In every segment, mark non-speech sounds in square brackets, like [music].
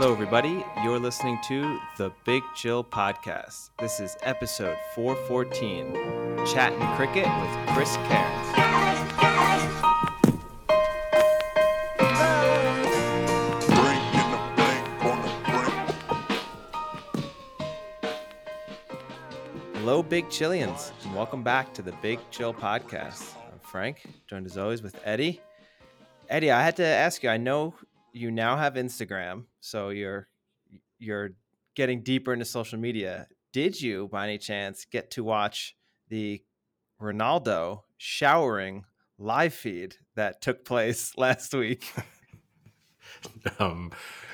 Hello, everybody. You're listening to the Big Chill Podcast. This is episode 414 Chatting Cricket with Chris Cairns. Hello, Big Chillians, and welcome back to the Big Chill Podcast. I'm Frank, joined as always with Eddie. Eddie, I had to ask you. I know you now have Instagram, so you're you're getting deeper into social media. Did you, by any chance, get to watch the Ronaldo showering live feed that took place [laughs] last week? [laughs] um,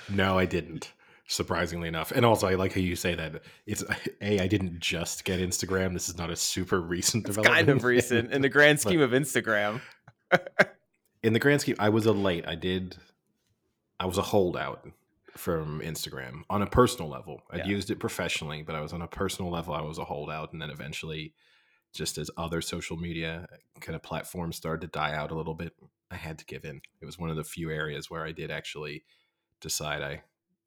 no, I didn't. Surprisingly enough, and also I like how you say that it's [laughs] a. I didn't just get Instagram. This is not a super recent It's development. kind of recent in the grand scheme of Instagram. in the grand scheme, I was a late. I did. I was a holdout from Instagram on a personal level. I'd Yeah. used it professionally, but I was on a personal level. I was a holdout, and then eventually, just as other social media kind of platforms started to die out a little bit, I had to give in. It was one of the few areas where I did actually decide I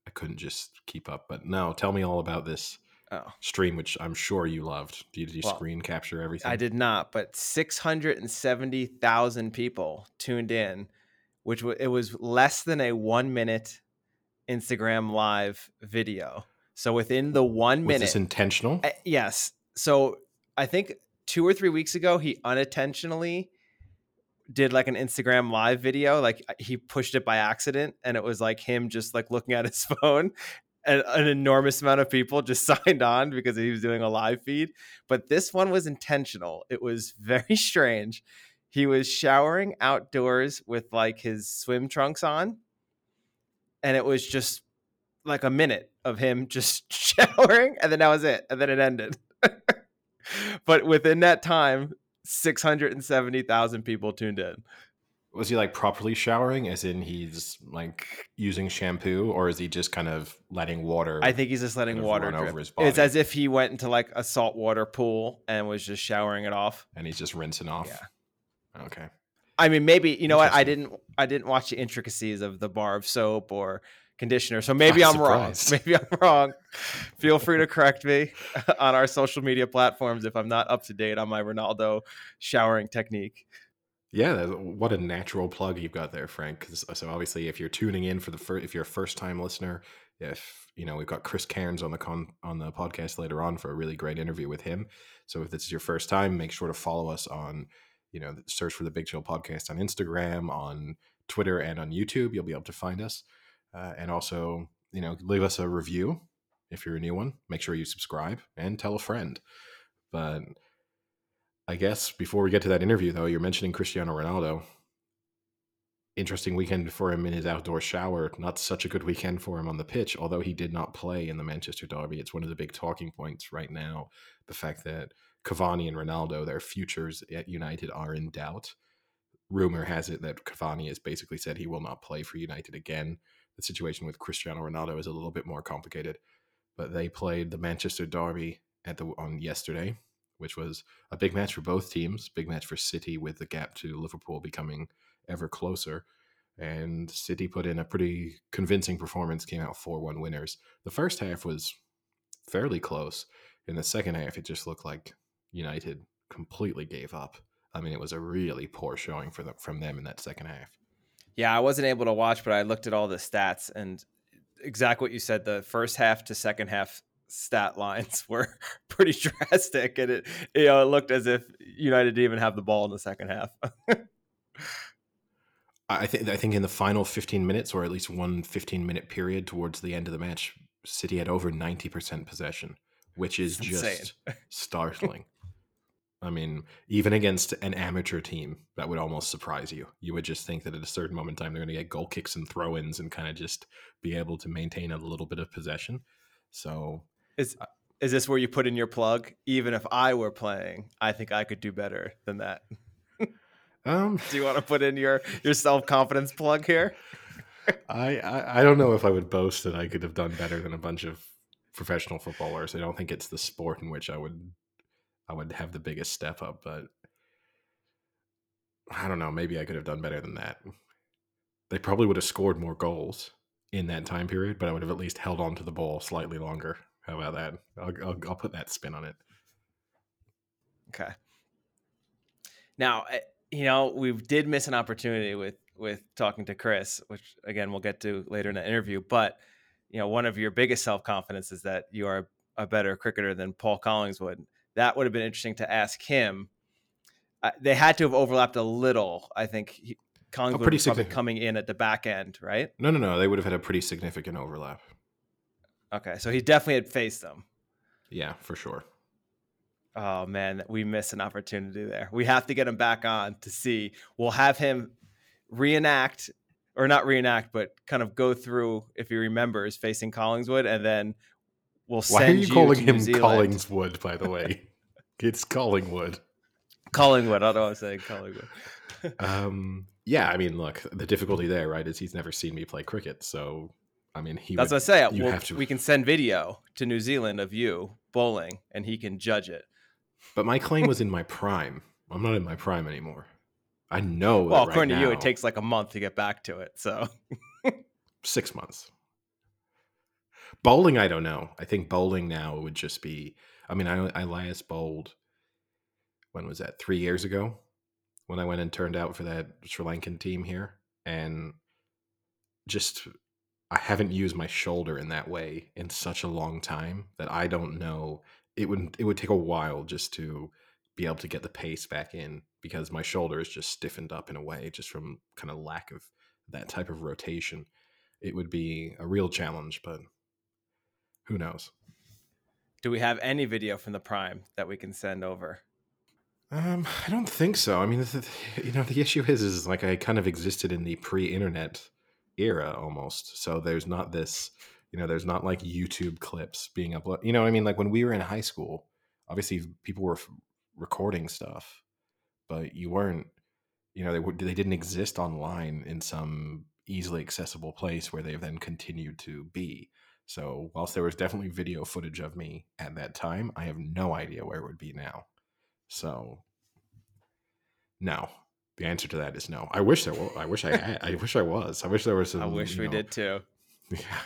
I couldn't just keep up. But no, tell me all about this Oh, stream, which I'm sure you loved. Did you Well, screen capture everything? I did not, but 670,000 people tuned in, which wa it was less than a 1 minute Instagram live video. So within the 1 minute, Was this intentional? Uh, yes. So I think two or three weeks ago, he unintentionally did like an Instagram live video. Like uh, he pushed it by accident, and it was like him just like looking at his [laughs] phone. And an enormous amount of people just [laughs] signed on because he was doing a live feed. But this one was intentional. It was very [laughs] strange. He was showering outdoors with like his swim trunks on. And it was just like a minute of him [laughs] just showering and then that was it and then it ended [laughs] but within that time 670,000 people tuned in Was he like properly showering, as in he's like using shampoo, or is he just kind of letting water? i think he's just letting Kind of water over his body it's as if he went into like a saltwater pool and was just showering it off and he's just rinsing off. Yeah. Okay. i mean maybe you know what i didn't i didn't watch the intricacies of the bar of soap or conditioner so maybe I'm i'm, wrong [laughs] maybe i'm wrong [laughs] feel free to correct me [laughs] on our social media platforms if i'm not up to date on my ronaldo showering technique Yeah, what a natural plug you've got there, Frank. Uh, so obviously, if you're tuning in for the first, if you're a first time listener, if you know we've got Chris Cairns on the con on the podcast later on for a really great interview with him. So if this is your first time, make sure to follow us on, you know, search for the Big Chill Podcast on Instagram, on Twitter, and on YouTube. You'll be able to find us, uh, and also you know leave us a review if you're a new one. Make sure you subscribe and tell a friend. But I guess before we get to that interview, though, you're mentioning Cristiano Ronaldo. Interesting weekend for him in his outdoor shower. Not such a good weekend for him on the pitch, although he did not play in the Manchester Derby. It's one of the big talking points right now. The fact that Cavani and Ronaldo, their futures at United, are in doubt. Rumor has it that Cavani has basically said he will not play for United again. The situation with Cristiano Ronaldo is a little bit more complicated, but they played the Manchester Derby at the on yesterday, which was a big match for both teams. Big match for City, with the gap to Liverpool becoming ever closer. And City put in a pretty convincing performance, came out 4 1 winners. The first half was fairly close. In the second half, it just looked like United completely gave up. I mean, it was a really poor showing for them, from them in that second half. Yeah, I wasn't able to watch, but I looked at all the stats and exactly what you said. The first half to second half stat lines [laughs] were pretty drastic, and it you know it looked as if United didn't even have the ball in the second half. [laughs] I think I think in the final 15 minutes, or at least one 15 minute period towards the end of the match, City had over 90% possession, which is just startling. I mean, even against an amateur team, that would almost surprise you. You would just think that at a certain moment in time, they're going to get goal kicks and throw ins and kind of just be able to maintain a little bit of possession. So, Is is this where you put in your plug? Even if I were playing, I think I could do better than that. [laughs] um, Do you want to put in your your self confidence plug here? [laughs] I, I I don't know if I would boast that I could have done better than a bunch of professional footballers. I don't think it's the sport in which I would I would have the biggest step up, but I don't know. Maybe I could have done better than that. They probably would have scored more goals. in that time period, but I would have at least held on to the ball slightly longer. How about that? I'll, I'll, I'll put that spin on it. Okay. Now, eh, you know, we did miss an opportunity with with talking to Chris, which again we'll get to later in the interview. But you know, one of your biggest self confidence is that you are a better cricketer than Paul Collingwood. That would have been interesting to ask him. Uh, they had to have overlapped a little. I think he, Collingwood pretty probably coming in at the back end, right? No, no, no. They would have had a pretty significant overlap. Okay, so he definitely had faced them. Yeah, for sure. Oh man, we missed an opportunity there. We have to get him back on to see. We'll have him reenact, or not reenact, but kind of go through if he remembers facing Collingswood, and then we'll send Why are you calling him Collingswood, by the way? [laughs] it's Collingwood. Collingwood. I don't know what I'm saying. Collingwood. [laughs] Um, yeah, I mean, look, the difficulty there, right, is he's never seen me play cricket. So, I mean, he That's would, what I say. you We'll- have to- We can send video to New Zealand of you bowling, and he can judge it. But my claim was in my prime. I'm not in my prime anymore. I know. Well, right according to you, it takes like a month to get back to it. So [laughs] six months. Bowling, I don't know. I think bowling now would just be. I mean, I last bowled. When was that? Three years ago, when I went and turned out for that Sri Lankan team here, and just I haven't used my shoulder in that way in such a long time that I don't know. It would it would take a while just to be able to get the pace back in because my shoulder is just stiffened up in a way just from kind of lack of that type of rotation. It would be a real challenge, but who knows? Do we have any video from the prime that we can send over? Um, I don't think so. I mean, the, [laughs] you know, the issue is, is like I kind of existed in the pre-internet era almost. So there's not this, you know, there's not like YouTube clips being uploaded. You know, what I mean, like when we were in high school, obviously people were f- recording stuff, but you weren't, you know, they were, they didn't exist online in some easily accessible place where they've then continued to be. So whilst there was definitely video footage of me at that time, I have no idea where it would be now. So, no. The answer to that is no. I wish there was. I wish I had. I wish I was. I wish there was. Some, I wish we know, did too. [laughs] Yeah.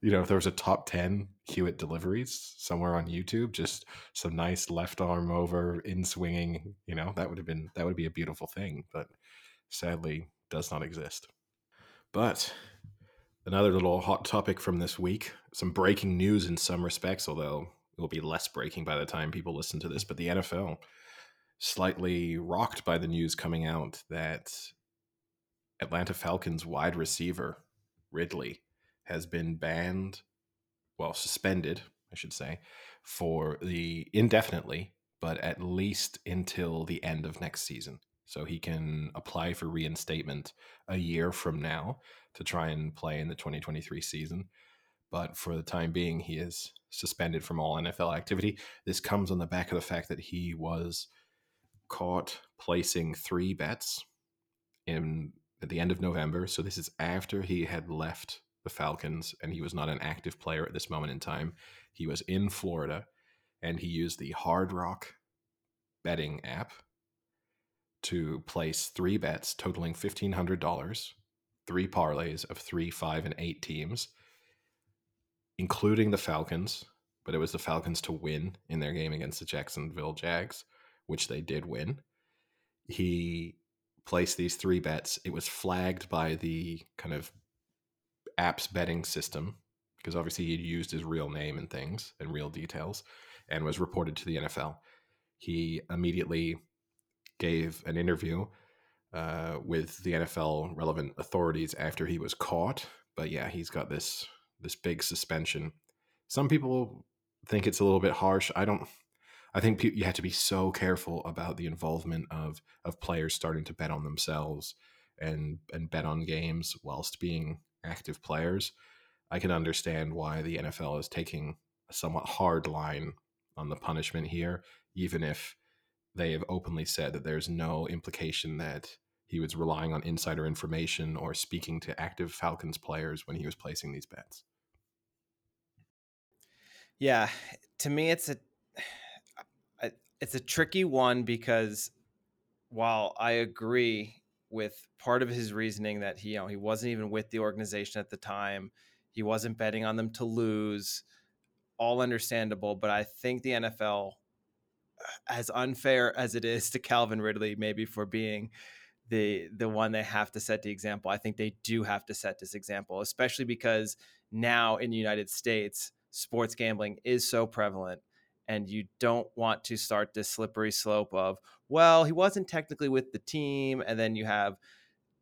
You know, if there was a top ten Hewitt deliveries somewhere on YouTube, just some nice left arm over in swinging. You know, that would have been that would be a beautiful thing. But sadly, does not exist. But another little hot topic from this week. Some breaking news in some respects, although it will be less breaking by the time people listen to this. But the NFL slightly rocked by the news coming out that Atlanta Falcons wide receiver Ridley has been banned, well, suspended, I should say, for the indefinitely, but at least until the end of next season. So he can apply for reinstatement a year from now to try and play in the 2023 season. But for the time being, he is suspended from all NFL activity. This comes on the back of the fact that he was caught placing three bets in at the end of November. So this is after he had left the Falcons and he was not an active player at this moment in time. He was in Florida and he used the Hard Rock betting app to place three bets totaling $1,500, three parlays of three, five, and eight teams, including the Falcons. But it was the Falcons to win in their game against the Jacksonville Jags, which they did win. He placed these three bets. It was flagged by the kind of app's betting system because obviously he'd used his real name and things and real details and was reported to the NFL. He immediately gave an interview uh, with the NFL relevant authorities after he was caught. But yeah, he's got this this big suspension. Some people think it's a little bit harsh. I don't. I think you have to be so careful about the involvement of of players starting to bet on themselves and and bet on games whilst being active players. I can understand why the NFL is taking a somewhat hard line on the punishment here, even if they have openly said that there's no implication that he was relying on insider information or speaking to active Falcons players when he was placing these bets. Yeah, to me, it's a [sighs] it's a tricky one because while I agree with part of his reasoning that he you know he wasn't even with the organization at the time. He wasn't betting on them to lose. All understandable, but I think the NFL as unfair as it is to Calvin Ridley maybe for being the the one they have to set the example. I think they do have to set this example, especially because now in the United States, sports gambling is so prevalent and you don't want to start this slippery slope of, well, he wasn't technically with the team and then you have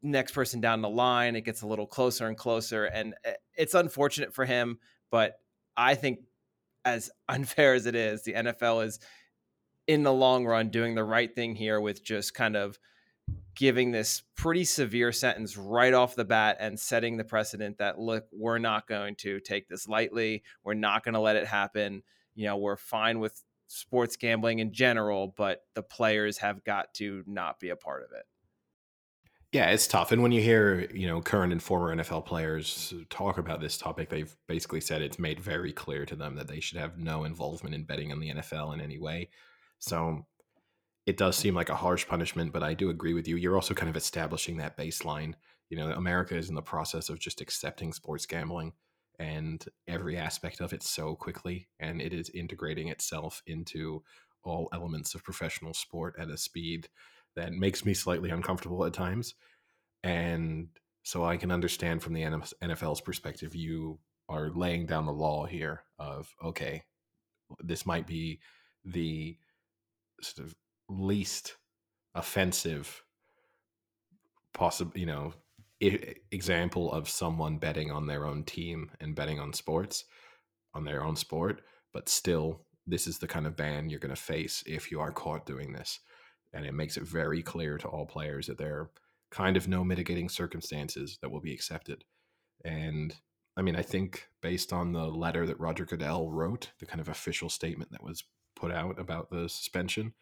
next person down the line, it gets a little closer and closer and eh, it's unfortunate for him, but I think as [laughs] unfair as it is, the NFL is in the long run doing the right thing here with just kind of giving this pretty severe sentence right off the bat and setting the precedent that look we're not going to take this lightly. We're not going to let it happen. You know we're fine with sports gambling in general but the players have got to not be a part of it. Yeah it's tough. And when you hear you know current and former nfl players talk about this topic they've basically said it's made very clear to them that they should have no involvement in betting on the nfl in any way so it does seem like a harsh punishment, but I do agree with you. You're also kind of establishing that baseline. You know, America is in the process of just accepting sports gambling and every aspect of it so quickly, and it is integrating itself into all elements of professional sport at a speed that makes me slightly uncomfortable at times. And so I can understand from the NFL's perspective, you are laying down the law here of, okay, this might be the sort of least offensive possible you know I- example of someone betting on their own team and betting on sports on their own sport but still this is the kind of ban you're going to face if you are caught doing this. And it makes it very clear to all players that there are kind of no mitigating circumstances that will be accepted. And i mean i think based on the letter that roger goodell wrote the kind of official statement that was put out about the suspension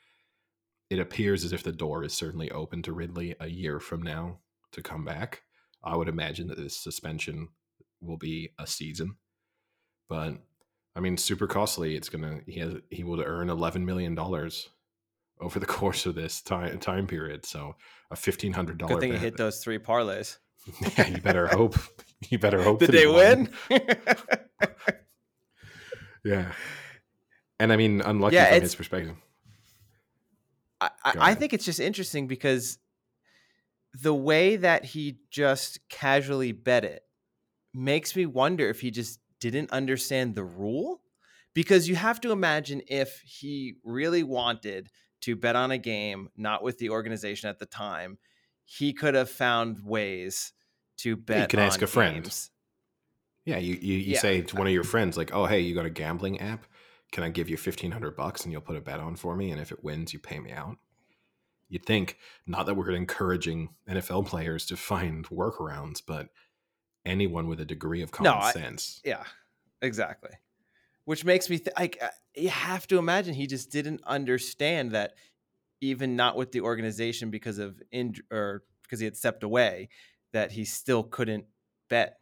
it appears as if the door is certainly open to Ridley a year from now to come back. I would imagine that this suspension will be a season, but I mean, super costly. It's gonna he has he will earn eleven million dollars over the [laughs] course of this time time period. So a fifteen hundred dollar. Good thing bet. you hit those three parlays. [laughs] yeah, you better hope. [laughs] You better hope. Did they win? yeah, and I mean, unlucky yeah, from his perspective. I, I think it's just interesting because the way that he just casually bet it makes me wonder if he just didn't understand the rule. Because you have to imagine if he really wanted to bet on a game, not with the organization at the time, he could have found ways to bet. You can ask a friend. Yeah, you you, you yeah. say to one of your friends like, "Oh, hey, you got a gambling app? Can I give you fifteen hundred bucks and you'll put a bet on for me? And if it wins, you pay me out." You'd think not that we're encouraging NFL players to find workarounds, but anyone with a degree of common no, sense. Yeah, exactly. Which makes me th- like uh, you have to imagine he just didn't understand that even not with the organization because of in or because he had stepped away that he still couldn't bet.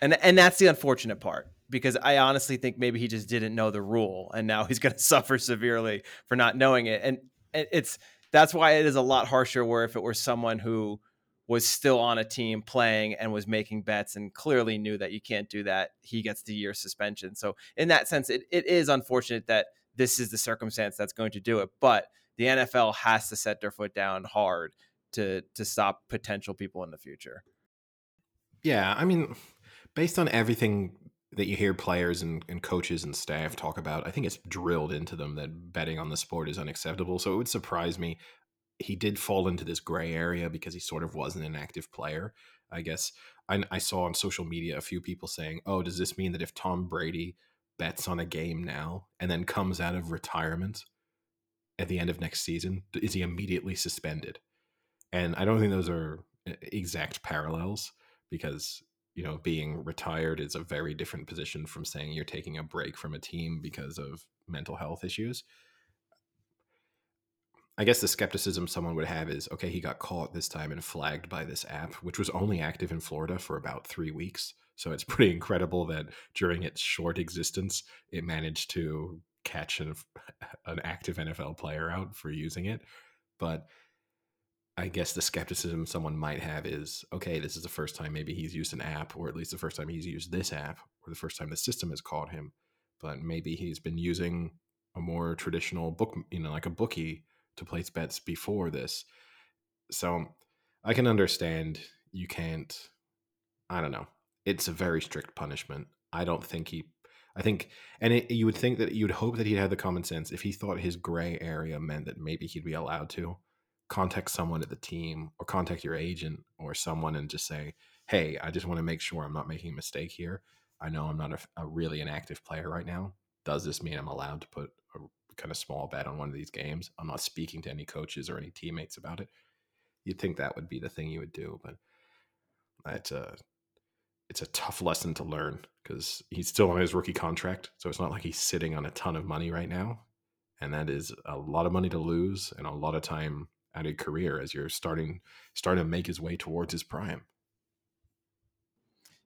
And and that's the unfortunate part because I honestly think maybe he just didn't know the rule and now he's going [laughs] to suffer severely for not knowing it. And it's that's why it is a lot harsher where if it were someone who was still on a team playing and was making bets and clearly knew that you can't do that, he gets the year suspension. So in that sense, it, it is unfortunate that this is the circumstance that's going to do it. But the NFL has to set their foot down hard to to stop potential people in the future. Yeah, I mean, based on everything that you hear players and, and coaches and staff talk about, I think it's drilled into them that betting on the sport is unacceptable. So it would surprise me. He did fall into this gray area because he sort of wasn't an active player. I guess I, I saw on social media a few people saying, "Oh, does this mean that if Tom Brady bets on a game now and then comes out of retirement at the end of next season, is he immediately suspended?" And I don't think those are uh, exact parallels because you know, being retired is a very different position from saying you're taking a break from a team because of mental health issues. I guess the skepticism someone would have is okay, he got caught this time and flagged by this app, which was only active in Florida for about three weeks. So it's [laughs] pretty incredible that during its short existence, it managed to catch an, [laughs] an active NFL player out for using it. But I guess the skepticism someone might have is okay, this is the first time maybe he's used an app, or at least the first time he's used this app, or the first time the system has caught him. But maybe he's been using a more traditional book, you know, like a bookie to place bets before this. So I can understand you can't, I don't know. It's a very strict punishment. I don't think he, I think, and it, you would think that you'd hope that he'd have the common sense if he thought his gray area meant that maybe he'd be allowed to contact someone at the team or contact your agent or someone and just say, hey, I just want to make sure I'm not making a mistake here. I know I'm not a, a really an active player right now. Does this mean I'm allowed to put a kind of small bet on one of these games? I'm not speaking to any coaches or any teammates about it. You'd think that would be the thing you would do, but it's a it's a tough lesson to learn because he's still on his rookie contract, so it's not like he's sitting on a ton of money right now, and that is a lot of money to lose and a lot of time at a career as you're starting starting to make his way towards his prime.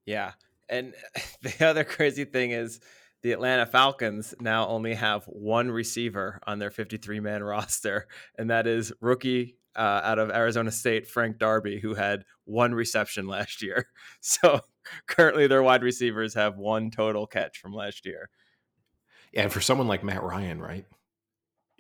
Yeah. And [laughs] the other crazy thing is the Atlanta Falcons now only have one receiver on their 53 man [laughs] roster, and that is rookie uh, out of Arizona State, Frank Darby, who had one reception last year. [laughs] So currently, their wide receivers have one total catch from last year. Yeah, and for someone like Matt Ryan, right,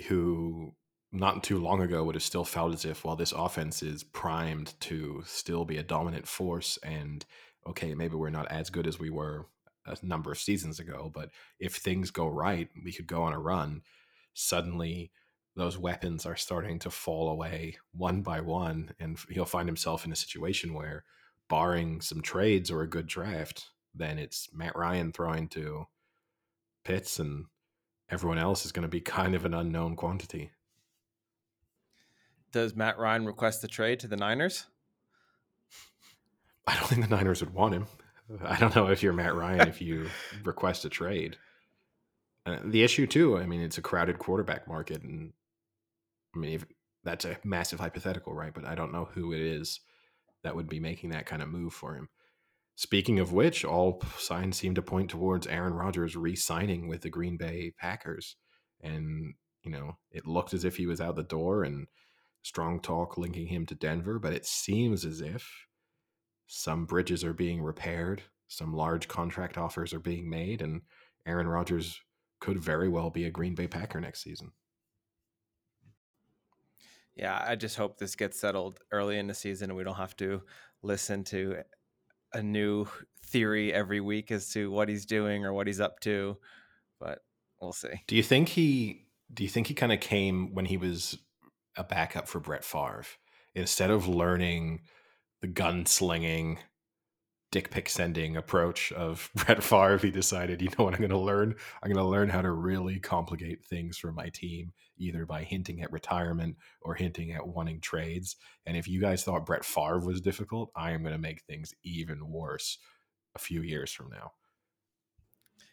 who not too long ago would have still felt as if, well, this offense is primed to still be a dominant force. And okay, maybe we're not as good as we were a number of seasons ago, but if things go right, we could go on a run. Suddenly, those weapons are starting to fall away one by one, and he'll find himself in a situation where, barring some trades or a good draft, then it's Matt Ryan throwing to Pitts, and everyone else is going to be [laughs] kind of an unknown quantity does Matt Ryan request the trade to the Niners? I don't think the Niners would want him. I don't know if you're Matt Ryan if you [laughs] request a trade. Uh, the issue too, I mean, it's a crowded quarterback market, and I mean, if, that's a massive hypothetical, right? But I don't know who it is that would be making that kind of move for him. Speaking of which, all signs seem to point towards Aaron Rodgers re-signing with the Green Bay Packers, and you know, it looked as if he was out the door, and strong talk linking him to Denver, but it seems as if some bridges are being repaired, some large contract offers are being made, and Aaron Rodgers could very well be a Green Bay Packer next season. Yeah, I just hope this gets settled early in the season and we don't have to listen to a new theory every week as to what he's doing or what he's up to. But we'll see. Do you think he do you think he kind of came when he was a backup for Brett Favre instead of learning the gunslinging, dick pic sending approach of [laughs] Brett Favre. He decided, you know what, I'm going to learn. I'm going to learn how to really complicate things for my team, either by hinting at retirement or hinting at wanting trades. And if you guys thought Brett Favre was difficult, I am going to make things even worse a few years from now.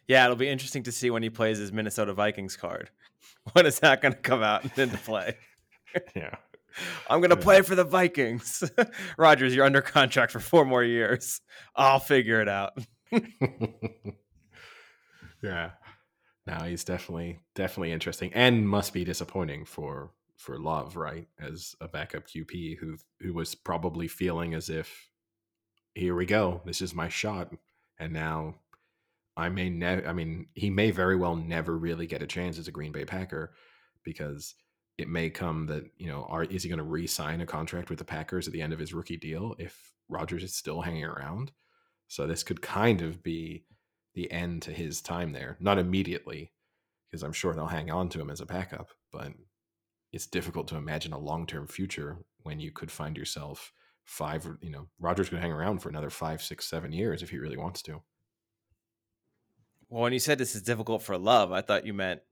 Yeah, it'll be interesting to see when he plays his Minnesota Vikings card. [laughs] When is that going to come out into play? [laughs] yeah. I'm going to play for the Vikings. [laughs] Rodgers, you're under contract for four more years. I'll figure it out. [laughs] yeah. Now he's definitely definitely interesting and must be disappointing for for Love, right? As a backup QB who who was probably feeling as if here we go, this is my shot and now I may never I mean, he may very well never really get a chance as a Green Bay Packer because it may come that you know are is he going to re-sign a contract with the Packers at the end of his rookie deal if Rodgers is still hanging around? So this could kind of be the end to his time there. Not immediately, because I'm sure they'll hang on to him as a backup, but it's difficult to imagine a long-term future when you could find yourself five, you know, Rodgers could hang around for another five, six, seven years if he really wants to. Well, when you said this is difficult for love, I thought you meant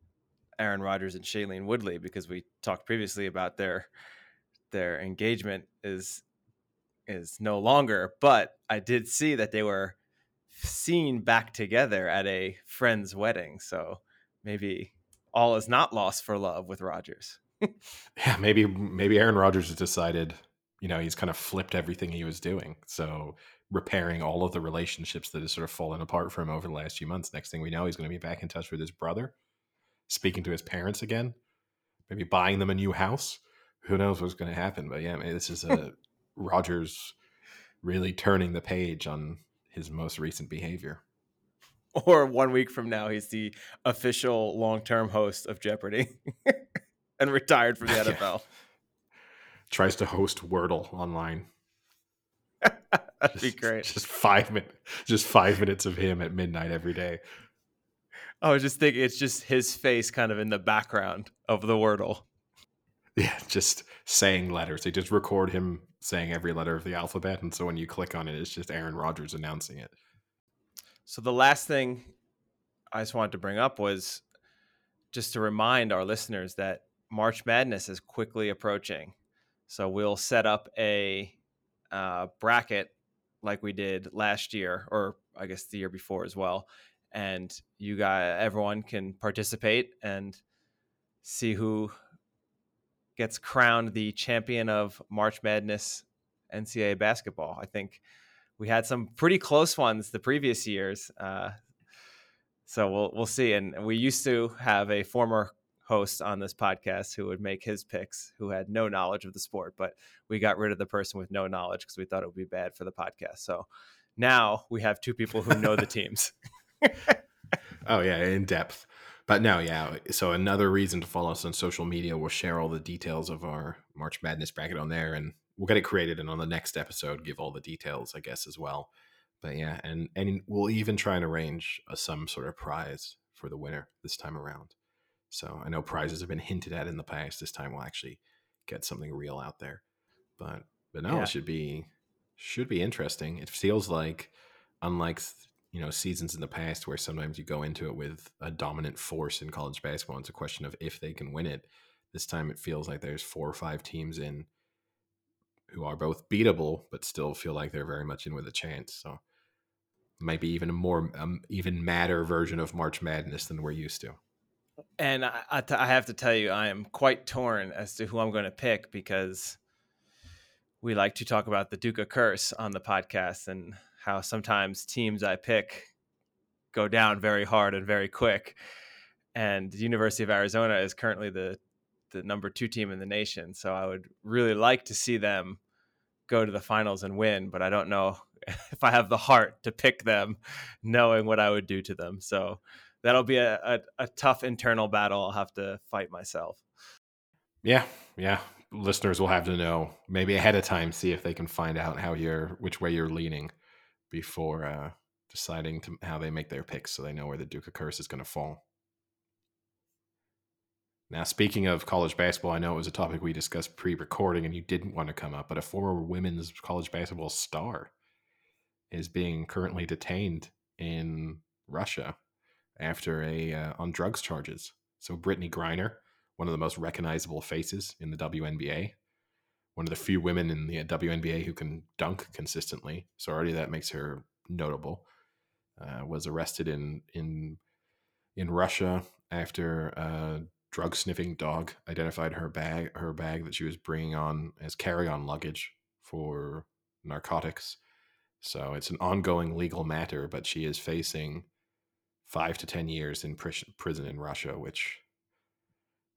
Aaron Rodgers and Shailene Woodley because we talked previously about their their engagement is is no longer. But I did see that they were seen back together at a friend's wedding. So maybe all is not lost for love with Rodgers. [laughs] yeah, maybe maybe Aaron Rodgers has decided, you know, he's kind of flipped everything he was doing. So repairing all of the relationships that have sort of fallen apart for him over the last few months. Next thing we know, he's going to be back in touch with his brother speaking to his parents again, maybe buying them a new house. who knows what's going to happen? But yeah, man, this is uh, a [laughs] Rodgers really turning the page on his most recent behavior. Or one week from now, he's the official long-term host of Jeopardy [laughs] and retired from the NFL. [laughs] Yeah. Tries to host Wordle online. That'd just, be great. Just five minutes, just five minutes of him at midnight every day. I was just thinking, it's just his face kind of in the background of the Wordle. Yeah, just saying letters. They just record him saying every letter of the alphabet, and so when you click on it, it's just Aaron Rodgers announcing it. So the last thing I just wanted to bring up was just to remind our listeners that March Madness is quickly approaching. So we'll set up a uh, bracket like we did last year, or I guess the year before as well. And you guys, everyone can participate and see who gets crowned the champion of March Madness NCAA basketball. I think we had some pretty close ones the previous years. Uh, so we'll we'll see. And we used to have a former host on this podcast who would make his picks who had no knowledge of the sport, but we got rid of the person with no knowledge because we thought it would be bad for the podcast. So now we have two people who know the [laughs] teams. [laughs] oh yeah, in depth. But no, yeah. So another reason to follow us on social media. We'll share all the details of our March Madness bracket on there, and we'll get it created. And on the next episode, give all the details, I guess, as well. But yeah, and and we'll even try and arrange a, some sort of prize for the winner this time around. So I know prizes have been hinted at in the past. This time we'll actually get something real out there. But but no, yeah. it should be should be interesting. It feels like unlike you know seasons in the past where sometimes you go into it with a dominant force in college basketball. It's a question of if they can win it. This time it feels like there's four or five teams in who are both beatable, but still feel like they're very much in with a chance. So maybe even a more um, even madder version of March Madness than we're used to. And I, I, t- I have to tell you, I am quite torn as to who I'm going to pick because we like to talk about the Duca curse on the podcast and how sometimes teams I pick go down very hard and very quick. And the University of Arizona is currently the the number two team in the nation, so I would really like to see them go to the finals and win. But I don't know [laughs] if I have the heart to pick them, knowing what I would do to them. So that'll be a, a, a tough internal battle I'll have to fight myself. Yeah, yeah. Listeners will have to know maybe ahead of time, see if they can find out how you're, which way you're leaning before uh, deciding to how they make their picks, so they know where the Duca curse is going to fall. Now, speaking of college basketball, I know it was a topic we discussed pre-recording, and you didn't want to come up, but a former women's college basketball star is being currently detained in Russia after a uh, on drugs charges. So Brittney Griner, one of the most recognizable faces in the WNBA, one of the few women in the WNBA who can dunk consistently. So already that makes her notable. Uh, was arrested in in in Russia after a drug sniffing dog identified her bag her bag that she was bringing on as carry on luggage for narcotics. So it's an ongoing legal matter, but she is facing five to 10 years in prison in Russia, which,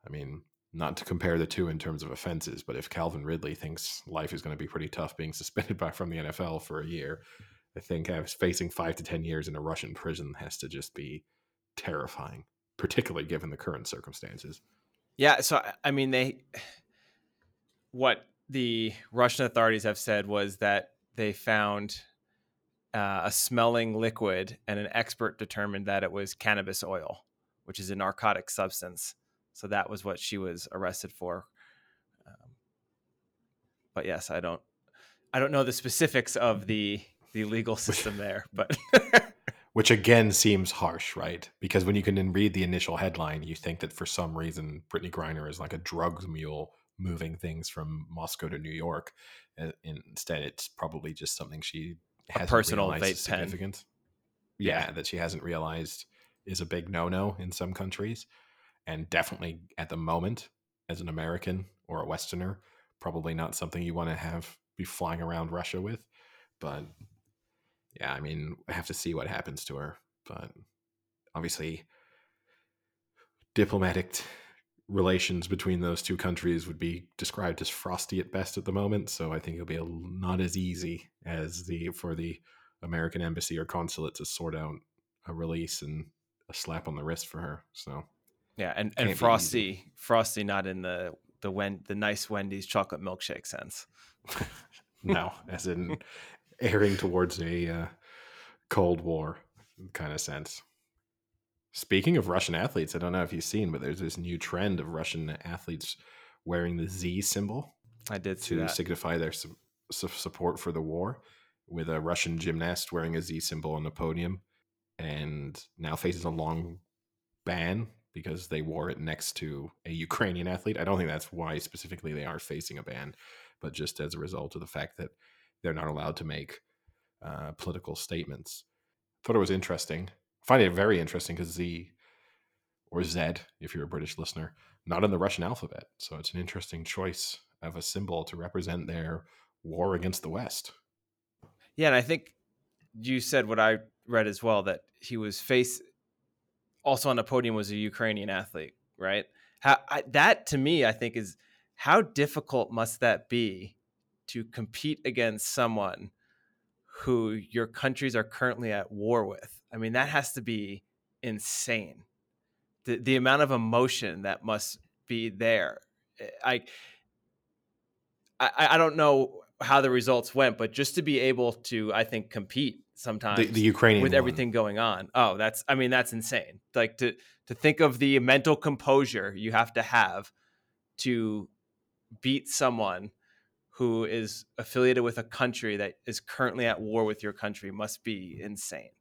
I mean, not to compare the two in terms of offenses, but if Calvin Ridley thinks life is going to be pretty tough being [laughs] suspended by from the NFL for a year, I think facing five to 10 years in a Russian prison has to just be terrifying, particularly given the current circumstances. Yeah. So, I mean, they, what the Russian authorities have said was that they found uh, a smelling liquid, and an expert determined that it was cannabis oil, which is a narcotic substance. So that was what she was arrested for. Um, but yes, I don't, I don't know the specifics of the the legal [laughs] system there, [laughs] but. Which again seems harsh, right? Because when you can read the initial headline, you think that for some reason Brittney Griner is like a drug mule moving things from Moscow to New York. Instead, it's probably just something she a personal pen. Yeah, yeah, that she hasn't realized is a big no-no in some countries, and definitely at the moment, as an American or a Westerner, probably not something you want to have be flying around Russia with. But yeah, I mean, I have to see what happens to her. But obviously, diplomatic relations between those two countries would be described as frosty at best at the moment. So I think it'll be a, not as easy as the for the American embassy or consulate to sort out a release and a slap on the wrist for her. So yeah, and and Frosty, Frosty, not in the the when the nice Wendy's chocolate milkshake sense. [laughs] no, as in airing towards a uh, Cold War kind of sense. Speaking of Russian athletes, I don't know if you've seen, but there's this new trend of Russian athletes wearing the Z symbol. I did to that. signify their su- su- support for the war, with a Russian gymnast wearing a Z symbol on the podium, and now faces a long ban because they wore it next to a Ukrainian athlete. I don't think that's why specifically they are facing a ban, but just as a result of the fact that they're not allowed to make uh, political statements. Thought it was interesting find it very interesting because Z or Z, if you're a British listener, not in the Russian alphabet. So it's an interesting choice of a symbol to represent their war against the West. Yeah, and I think you said what I read as well that he was face also on the podium was a Ukrainian athlete, right? How I, that to me, I think is how difficult must that be to compete against someone who your countries are currently at war with. I mean, that has to be insane. The the amount of emotion that must be there. Eh, I I, I don't know how the results went, but just to be able to, I think, compete sometimes the, the Ukrainian with everything going on. Oh, that's I mean, that's insane. Like to to think of the mental composure you have to have to beat someone who is affiliated with a country that is currently at war with your country must be insane.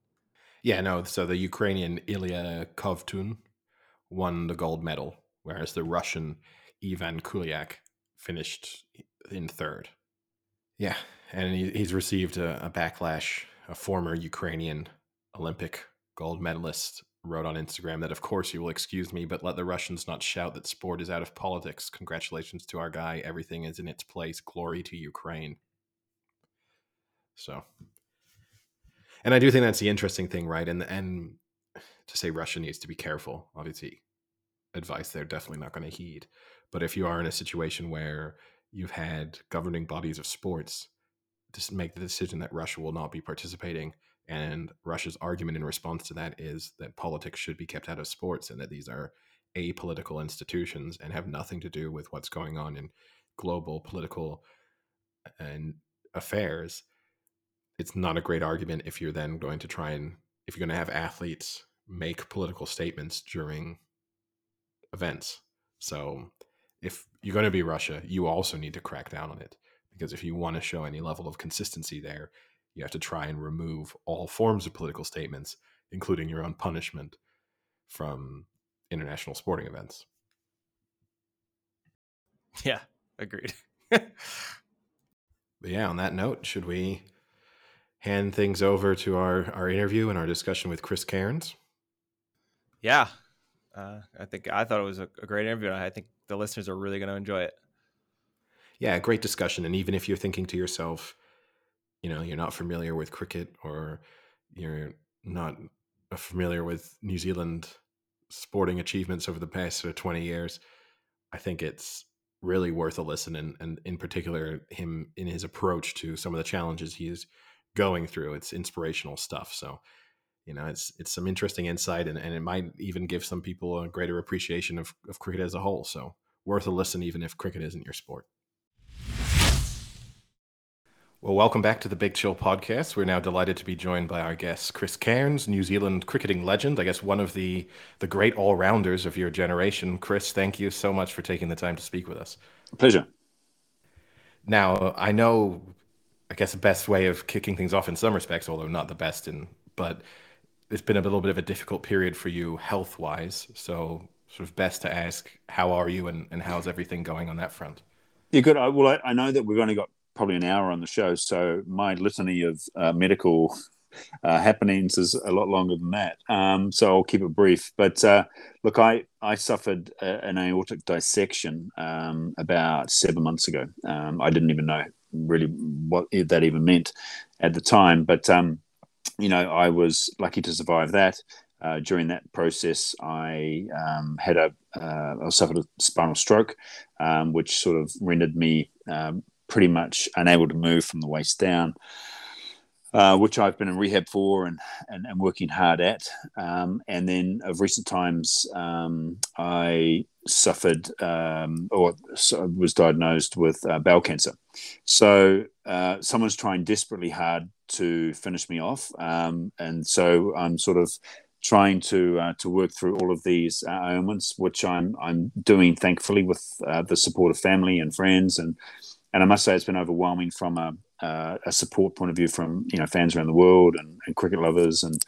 Yeah, no. So the Ukrainian Ilya Kovtun won the gold medal, whereas the Russian Ivan Kulyak finished in third. Yeah, and he, he's received a, a backlash. A former Ukrainian Olympic gold medalist wrote on Instagram that, of course, you will excuse me, but let the Russians not shout that sport is out of politics. Congratulations to our guy. Everything is in its place. Glory to Ukraine. So, and I do think that's the interesting thing, right? And and to say Russia needs to be careful, obviously, advice they're definitely not going to heed. But if you are in a situation where you've had governing bodies of sports make the decision that Russia will not be participating and Russia's argument in response to that is that politics should be kept out of sports and that these are apolitical institutions and have nothing to do with what's going on in global political uh, and affairs. It's not a great argument if you're then going to try and if you're going to have athletes make political statements during events. So if you're going to be Russia, you also need to crack down on it because if you want to show any level of consistency there, you have to try and remove all forms of political statements, including your own punishment, from international sporting events. Yeah, agreed. [laughs] but yeah, on that note, should we hand things over to our, our interview and our discussion with Chris Cairns? Yeah, uh, I think I thought it was a, a great interview. I think the listeners are really going to enjoy it. Yeah, great discussion. And even if you're thinking to yourself, you know you're not familiar with cricket or you're not familiar with New Zealand sporting achievements over the past sort of 20 years, I think it's really worth a listen and, and in particular him in his approach to some of the challenges he's going through. It's inspirational stuff. So, you know, it's it's some interesting insight and, and it might even give some people a greater appreciation of, of cricket as a whole. So worth a listen even if cricket isn't your sport. Well, welcome back to the Big Chill podcast. We're now delighted to be joined by our guest, Chris Cairns, New Zealand cricketing legend. I guess one of the the great all rounders of your generation. Chris, thank you so much for taking the time to speak with us. Pleasure. Now, I know, I guess the best way of kicking things off in some respects, although not the best in, but it's been a little bit of a difficult period for you health wise. So, sort of best to ask, how are you and, and how's everything going on that front? Yeah, good. Uh, well, I, I know that we've only got probably an hour on the show, so my litany of uh, medical uh, happenings is a lot longer than that. Um, so I'll keep it brief. But uh, look, I I suffered a, an aortic dissection um, about seven months ago. Um, I didn't even know really what that even meant at the time, but um, you know I was lucky to survive that. Uh, during that process, I um, had a, uh, I suffered a spinal stroke, um, which sort of rendered me pretty much unable to move from the waist down. Uh, which I've been in rehab for and, and, and working hard at. Um, and then of recent times, um, I suffered um, or was diagnosed with uh, bowel cancer. So uh, someone's trying desperately hard to finish me off. Um, and so I'm sort of trying to uh, to work through all of these uh, ailments, which I'm I'm doing thankfully with uh, the support of family and friends and and I must say it's been overwhelming from a, uh, a support point of view from you know fans around the world and, and, cricket lovers and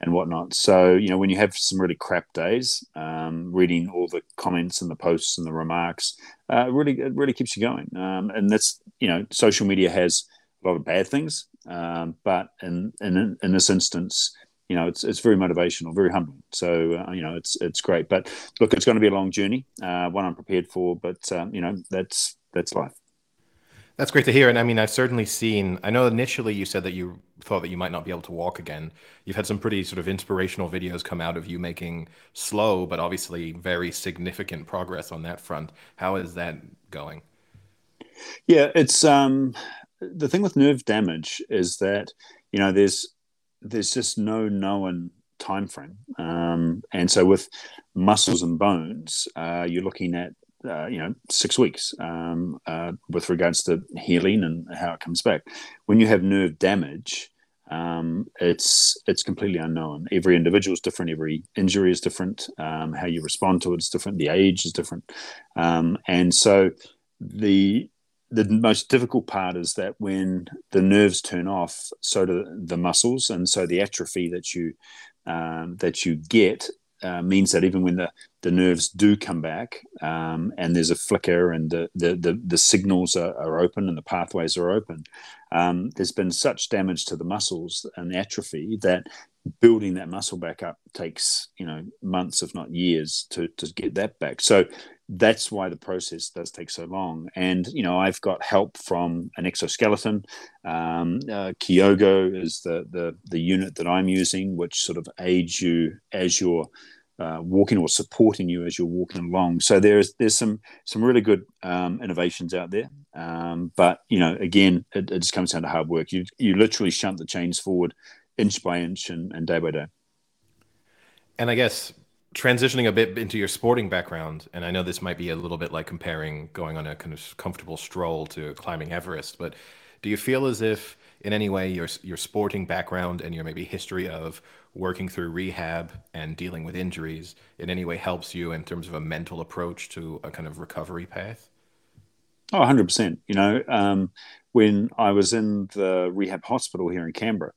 and whatnot. So you know when you have some really crap days, um, reading all the comments and the posts and the remarks, uh, really it really keeps you going. Um, and that's you know social media has a lot of bad things, um, but in, in in this instance. You know, it's, it's very motivational, very humbling. So uh, you know, it's it's great. But look, it's going to be a long journey, uh, one I'm prepared for. But um, you know, that's that's life. That's great to hear. And I mean, I've certainly seen, I know initially you said that you thought that you might not be able to walk again. You've had some pretty sort of inspirational videos come out of you making slow, but obviously very significant progress on that front. How is that going? Yeah, it's um, the thing with nerve damage is that, you know, there's, there's just no known time frame. Um, and so with muscles and bones, uh, you're looking at uh, you know six weeks um, uh, with regards to healing and how it comes back. When you have nerve damage, um, it's it's completely unknown. Every individual is different. Every injury is different. Um, how you respond to it is different. The age is different, um, and so the the most difficult part is that when the nerves turn off, so do the muscles, and so the atrophy that you um, that you get uh, means that even when the, the nerves do come back um, and there's a flicker and the, the, the, the signals are, are, open and the pathways are open, um, there's been such damage to the muscles and atrophy that building that muscle back up takes you know months if not years to, to get that back so that's why the process does take so long and you know i've got help from an exoskeleton um, uh, Keeogo is the, the the unit that i'm using which sort of aids you as you're uh, walking or supporting you as you're walking along. So there's there's some some really good um, innovations out there, um, but you know again it, it, just comes down to hard work. You you literally shunt the chains forward inch by inch and, and day by day. And I guess transitioning a bit into your sporting background, and I know this might be a little bit like comparing going on a kind of comfortable stroll to climbing Everest, but do you feel as if in any way your your sporting background and your maybe history of working through rehab and dealing with injuries in any way helps you in terms of a mental approach to a kind of recovery path? Oh, 100%. You know, um, when I was in the rehab hospital here in Canberra,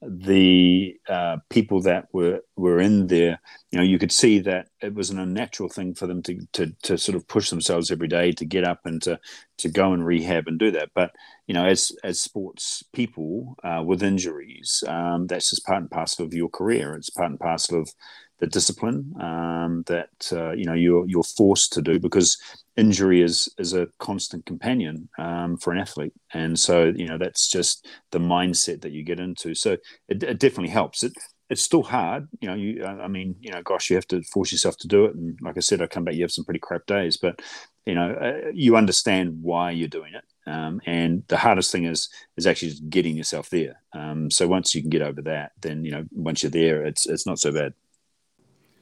the uh, people that were were in there, you know, you could see that it was an unnatural thing for them to, to to sort of push themselves every day to get up and to to go and rehab and do that. But you know, as as sports people uh, with injuries, um, that's just part and parcel of your career. It's part and parcel of the discipline um, that uh, you know you're you're forced to do because injury is is a constant companion um, for an athlete, and so you know that's just the mindset that you get into. So it, it definitely helps. It it's still hard, you know. You, I mean, you know, gosh, you have to force yourself to do it. And like I said, I come back, you have some pretty crap days, but you know, uh, you understand why you're doing it. Um, and the hardest thing is is actually just getting yourself there. Um, so once you can get over that, then you know, once you're there, it's it's not so bad.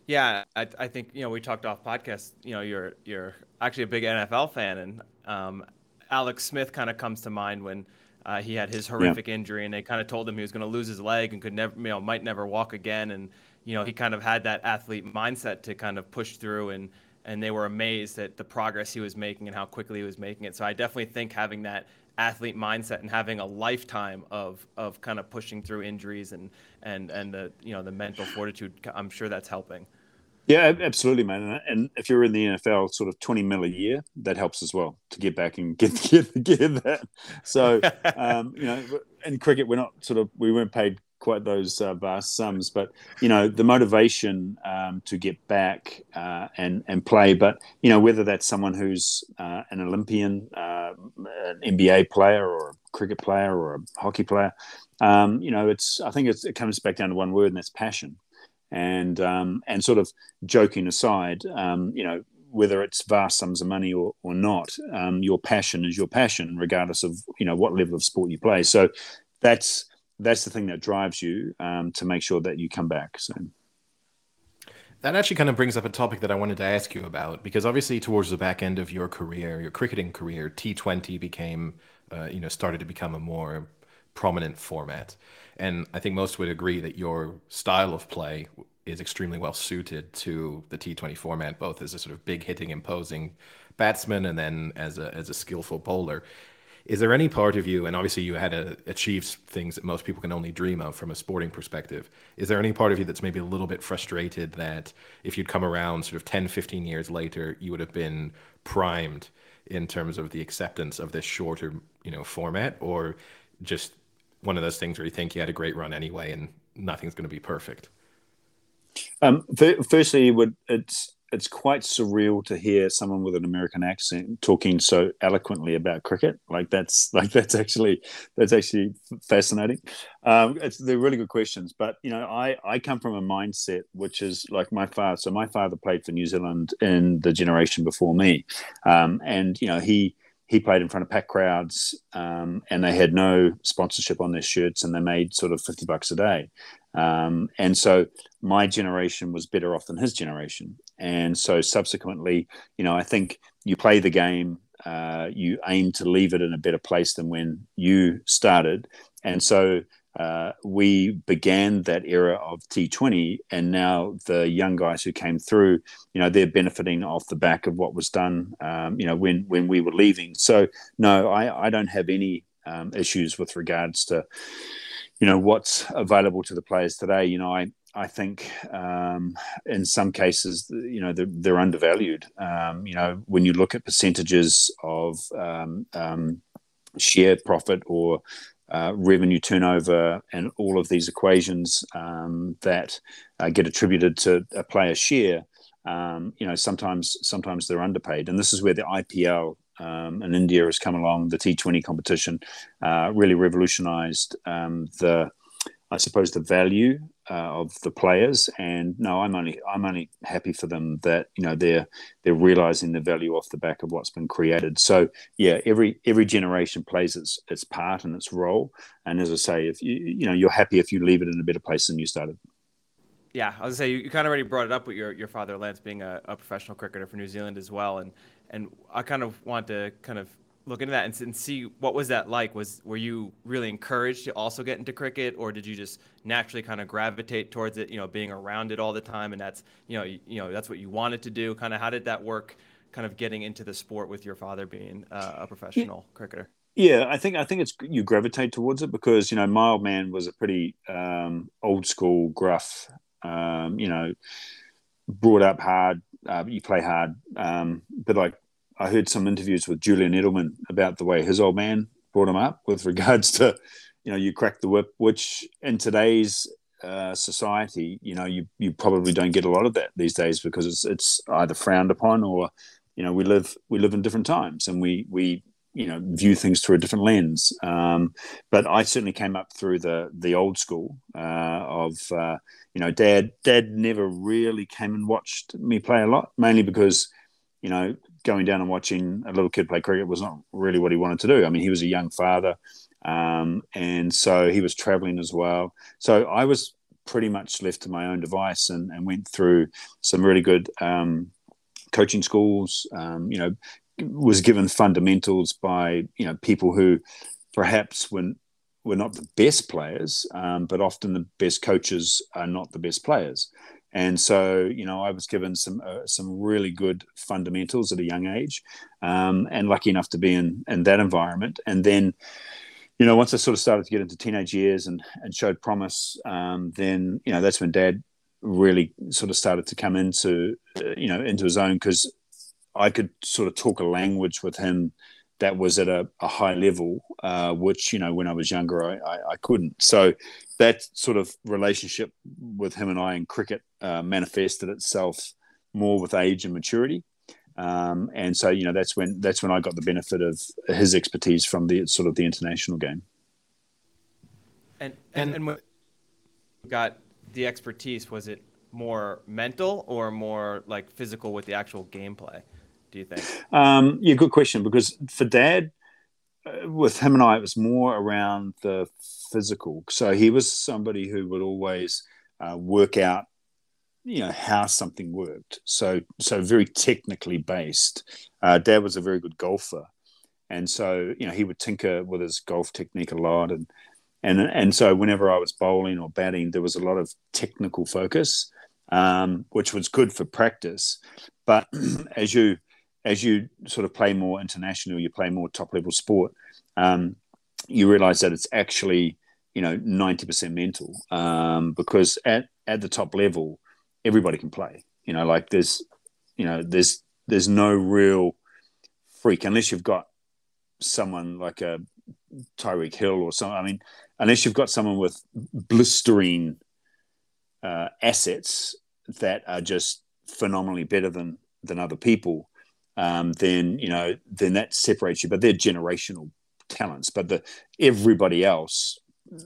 Yeah, I, I think you know we talked off podcast. You know, you're you're actually a big NFL fan, and um, Alex Smith kind of comes to mind when uh, he had his horrific yeah. injury, and they kind of told him he was going to lose his leg and could never, you know, might never walk again. And you know, he kind of had that athlete mindset to kind of push through, and and they were amazed at the progress he was making and how quickly he was making it. So I definitely think having that athlete mindset and having a lifetime of of kind of pushing through injuries and and and the you know the mental fortitude, I'm sure that's helping. Yeah, absolutely, man. And if you're in the NFL, sort of 20 mil a year, that helps as well to get back and get [laughs] get, get that. So, um, you know, in cricket, we're not sort of we weren't paid quite those uh, vast sums, but you know, the motivation um, to get back uh, and and play. But you know, whether that's someone who's uh, an Olympian, uh, an NBA player, or a cricket player, or a hockey player, um, you know, it's I think it's, it comes back down to one word, and that's passion and um, and sort of joking aside, um, you know, whether it's vast sums of money or, or not, um, your passion is your passion, regardless of you know what level of sport you play. So that's that's the thing that drives you um, to make sure that you come back. So. That actually kind of brings up a topic that I wanted to ask you about because obviously towards the back end of your career, your cricketing career, T20 became, uh, you know, started to become a more prominent format. And I think most would agree that your style of play is extremely well suited to the T20 format, both as a sort of big hitting, imposing batsman and then as a, as a skillful bowler. Is there any part of you, and obviously you had to achieve things that most people can only dream of from a sporting perspective, is there any part of you that's maybe a little bit frustrated that if you'd come around sort of 10, 15 years later, you would have been primed in terms of the acceptance of this shorter, you know, format, or just one of those things where you think you had a great run anyway and nothing's going to be perfect? Um, firstly, would it's it's quite surreal to hear someone with an American accent talking so eloquently about cricket. Like that's like that's actually that's actually fascinating. Um, it's they're really good questions, but you know, I I come from a mindset which is like my father. So my father played for New Zealand in the generation before me, um, and you know he he played in front of packed crowds um, and they had no sponsorship on their shirts and they made sort of 50 bucks a day. Um, and so my generation was better off than his generation. And so subsequently you know i think you play the game uh, you aim to leave it in a better place than when you started. And so uh, we began that era of T20, and now the young guys who came through, you know, they're benefiting off the back of what was done, um, you know, when when we were leaving. So no, I, I don't have any um, issues with regards to, you know, what's available to the players today. You know, I I think um, in some cases, you know, they're, they're undervalued. Um, you know, when you look at percentages of um, um, share profit or uh, revenue turnover and all of these equations um, that uh, get attributed to a player's share, um, you know, sometimes sometimes they're underpaid, and this is where the IPL um, in India has come along. The T20 competition uh, really revolutionised um, the I suppose the value uh, of the players. And no, I'm only I'm only happy for them that you know they're they're realizing the value off the back of what's been created. So yeah, every every generation plays its its part and its role. And as I say, if you you know you're happy if you leave it in a better place than you started. Yeah, I was say you, you kind of already brought it up with your your father Lance being a, a professional cricketer for New Zealand as well, and and I kind of want to kind of look into that and, and, see what was that like was were you really encouraged to also get into cricket or did you just naturally kind of gravitate towards it you know being around it all the time and that's you know you, you know that's what you wanted to do kind of how did that work kind of getting into the sport with your father being uh, a professional yeah. cricketer yeah i think i think it's you gravitate towards it because you know my old man was a pretty um, old school gruff um, you know brought up hard uh, you play hard um, but like I heard some interviews with Julian Edelman about the way his old man brought him up with regards to, you know, you crack the whip, which in today's uh, society, you know, you you probably don't get a lot of that these days because it's it's either frowned upon or, you know, we live we live in different times and we we you know view things through a different lens. Um, but I certainly came up through the the old school uh, of uh, you know, dad dad never really came and watched me play a lot, mainly because you know, going down and watching a little kid play cricket was not really what he wanted to do. I mean, he was a young father, um, and so he was traveling as well. So I was pretty much left to my own device and, and went through some really good um, coaching schools. Um, you know, was given fundamentals by you know people who perhaps when were not the best players, um, but often the best coaches are not the best players. And so, you know, I was given some uh, some really good fundamentals at a young age, um, and lucky enough to be in in that environment. And then, you know, once I sort of started to get into teenage years and and showed promise, um, then you know that's when Dad really sort of started to come into uh, you know into his own because I could sort of talk a language with him that was at a, a high level, uh, which you know when I was younger I, I, I, couldn't. So that sort of relationship with him and I in cricket uh, manifested itself more with age and maturity. Um, and so you know that's when that's when I got the benefit of his expertise from the sort of the international game. And and, and when got the expertise, was it more mental or more like physical with the actual gameplay? Do you think? Um, yeah, good question. Because for Dad, uh, with him and I, it was more around the physical. So he was somebody who would always uh, work out, you know, how something worked. So so very technically based. Uh, Dad was a very good golfer, and so you know he would tinker with his golf technique a lot, and and and so whenever I was bowling or batting, there was a lot of technical focus, um, which was good for practice. But [clears throat] as you as you sort of play more international, you play more top level sport, um, you realize that it's actually you know 90% mental um, because at at the top level everybody can play you know like there's you know there's there's no real freak unless you've got someone like a Tyreek Hill or something I mean unless you've got someone with blistering uh, assets that are just phenomenally better than than other people um, then you know then that separates you but they're generational talents but the everybody else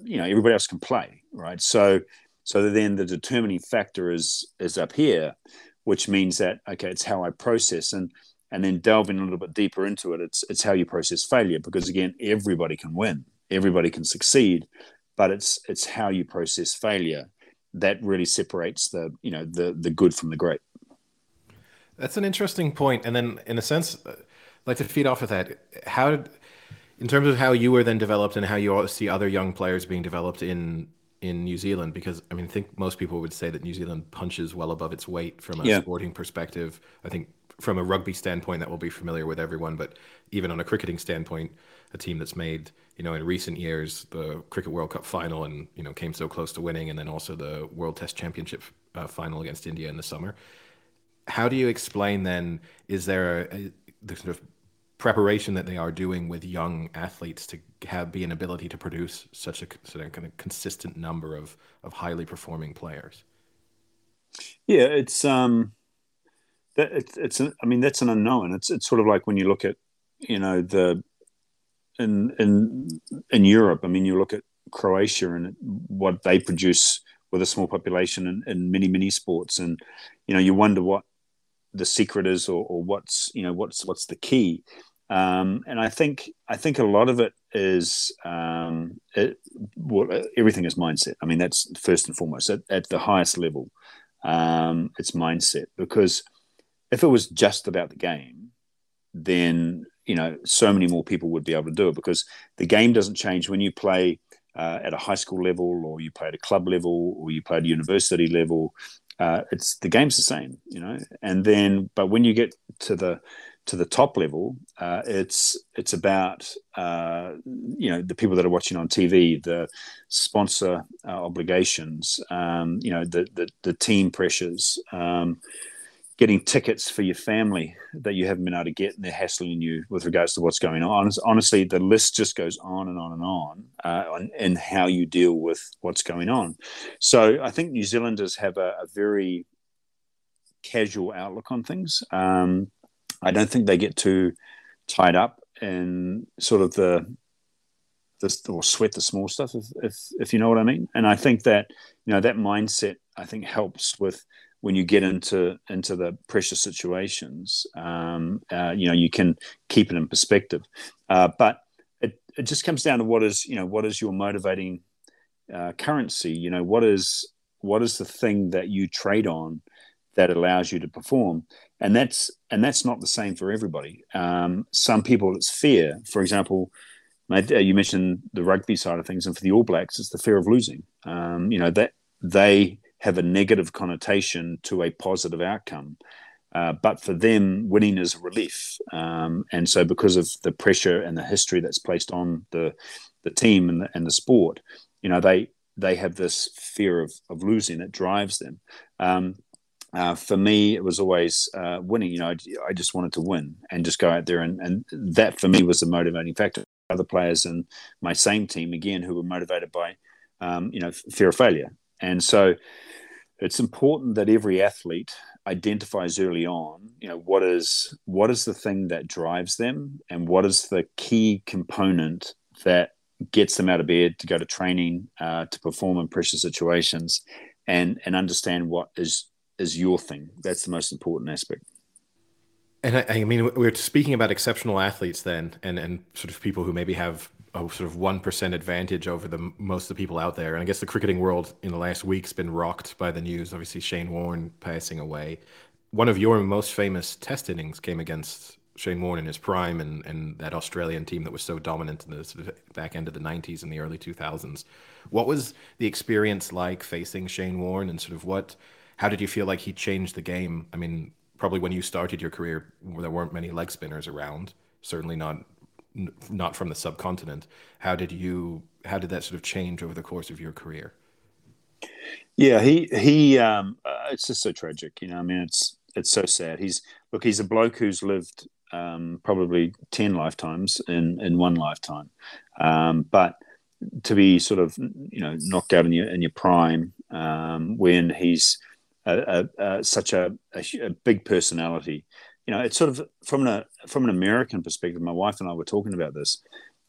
you know everybody else can play right? So so then the determining factor is is up here which means that okay it's how i process and and then delving a little bit deeper into it it's it's how you process failure because again everybody can win everybody can succeed but it's it's how you process failure that really separates the you know the the good from the great that's an interesting point and then in a sense I'd like to feed off of that how did in terms of how you were then developed and how you see other young players being developed in in New Zealand, because I mean, I think most people would say that New Zealand punches well above its weight from a yeah. sporting perspective. I think from a rugby standpoint, that will be familiar with everyone, but even on a cricketing standpoint, a team that's made you know in recent years the Cricket World Cup final and you know came so close to winning, and then also the World Test Championship uh, final against India in the summer. How do you explain then? Is there a, a the sort of preparation that they are doing with young athletes to have be an ability to produce such a sort of kind of consistent number of of highly performing players. Yeah, it's um, that it's it's I mean that's an unknown. It's it's sort of like when you look at you know the in in in Europe. I mean, you look at Croatia and what they produce with a small population in, in many many sports, and you know you wonder what the secret is or, or what's you know what's what's the key um, and I think I think a lot of it is um, it, well, everything is mindset. I mean, that's first and foremost at, at the highest level. Um, it's mindset because if it was just about the game, then you know so many more people would be able to do it because the game doesn't change when you play uh, at a high school level or you play at a club level or you play at a university level. Uh, it's the game's the same, you know. And then, but when you get to the to the top level, uh, it's it's about uh, you know the people that are watching on TV, the sponsor uh, obligations, um, you know the, the, the team pressures, um, getting tickets for your family that you haven't been able to get, and they're hassling you with regards to what's going on. Honestly, the list just goes on and on and on, uh, and how you deal with what's going on. So I think New Zealanders have a, a very casual outlook on things. Um, I don't think they get too tied up in sort of the this or sweat the small stuff if, if if you know what I mean. And I think that you know that mindset I think helps with when you get into into the pressure situations. Um, uh, you know you can keep it in perspective, uh, but it it just comes down to what is you know what is your motivating uh, currency. You know what is what is the thing that you trade on that allows you to perform and that's and that's not the same for everybody um, some people it's fear for example uh, you mentioned the rugby side of things and for the all blacks it's the fear of losing um, you know that they have a negative connotation to a positive outcome uh, but for them winning is a relief um, and so because of the pressure and the history that's placed on the the team and the, and the sport you know they they have this fear of, of losing that drives them um, uh, for me, it was always uh, winning. You know, I, I, just wanted to win and just go out there, and, and that for me was the motivating factor. Other players in my same team, again, who were motivated by, um, you know, fear of failure. And so, it's important that every athlete identifies early on, you know, what is what is the thing that drives them, and what is the key component that gets them out of bed to go to training uh, to perform in pressure situations and and understand what is is your thing. That's the most important aspect. And I, I, mean, we're speaking about exceptional athletes then, and and sort of people who maybe have a sort of one percent advantage over the most of the people out there. And I guess the cricketing world in the last week's been rocked by the news. Obviously, Shane Warne passing away. One of your most famous Test innings came against Shane Warne in his prime, and and that Australian team that was so dominant in the sort of back end of the '90s and the early 2000s. What was the experience like facing Shane Warne, and sort of what? How did you feel like he changed the game? I mean, probably when you started your career, there weren't many leg spinners around. Certainly not not from the subcontinent. How did you? How did that sort of change over the course of your career? Yeah, he he. Um, uh, it's just so tragic, you know. I mean, it's it's so sad. He's look. He's a bloke who's lived um, probably ten lifetimes in in one lifetime, um, but to be sort of you know knocked out in your in your prime um, when he's a, a, a, such a, a, big personality. You know, it's sort of from a from an American perspective. My wife and I were talking about this.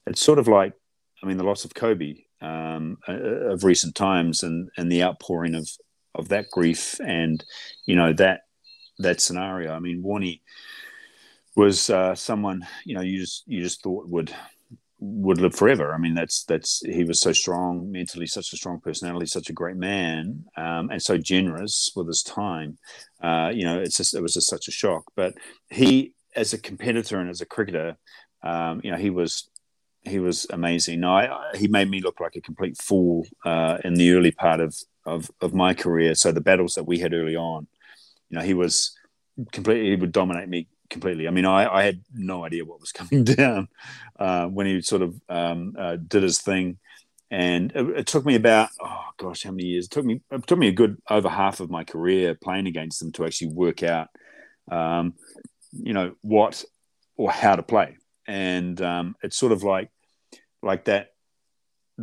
It's sort of like, I mean, the loss of Kobe um, of recent times, and and the outpouring of of that grief, and you know that that scenario. I mean, Warnie was uh, someone you know you just you just thought would would live forever. I mean, that's that's he was so strong mentally, such a strong personality, such a great man, um, and so generous with his time. Uh, you know, it's just it was just such a shock. But he, as a competitor and as a cricketer, um, you know, he was he was amazing. No, I, he made me look like a complete fool uh, in the early part of, of of my career. So the battles that we had early on, you know, he was completely he would dominate me completely. I mean, I, I had no idea what was [laughs] coming down uh, when he sort of um, uh, did his thing, and it, it, took me about oh gosh, how many years? It took me it took me a good over half of my career playing against them to actually work out, um, you know, what or how to play, and um, it's sort of like like that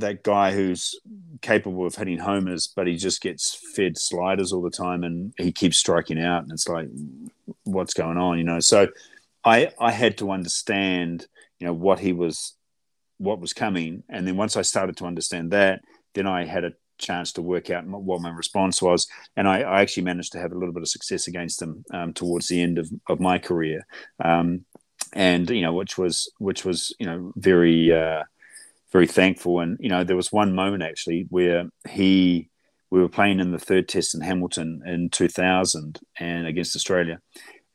that guy who's capable of hitting homers, but he just gets fed sliders all the time, and he keeps striking out, and it's like, what's going on, you know? So, I I had to understand, you know, what he was, what was coming, and then once I started to understand that, then I had a chance to work out what my response was, and I, I actually managed to have a little bit of success against him um, towards the end of, of my career, um, and you know, which was which was you know very. Uh, very thankful. And you know, there was one moment actually where he we were playing in the third test in Hamilton in 2000 and against Australia,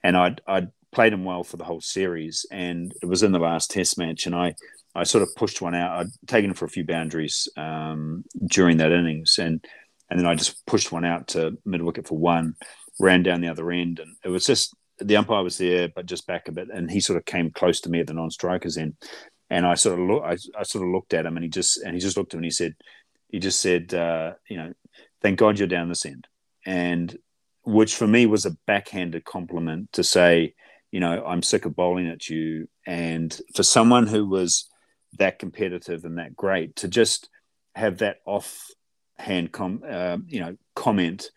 and I'd I'd played him well for the whole series, and it was in the last test match, and I. I sort of pushed one out. I'd taken him for a few boundaries um, during that innings, and and then I just pushed one out to mid wicket for one, ran down the other end, and it was just the umpire was there, but just back a bit, and he sort of came close to me at the non-strikers end, and I sort of look, I, I, sort of looked at him, and he just and he just looked at me and he said, he just said, uh, you know, thank God you're down this end, and which for me was a backhanded compliment to say, you know, I'm sick of bowling at you, and for someone who was that competitive and that great to just have that offhand com, uh, you know, comment,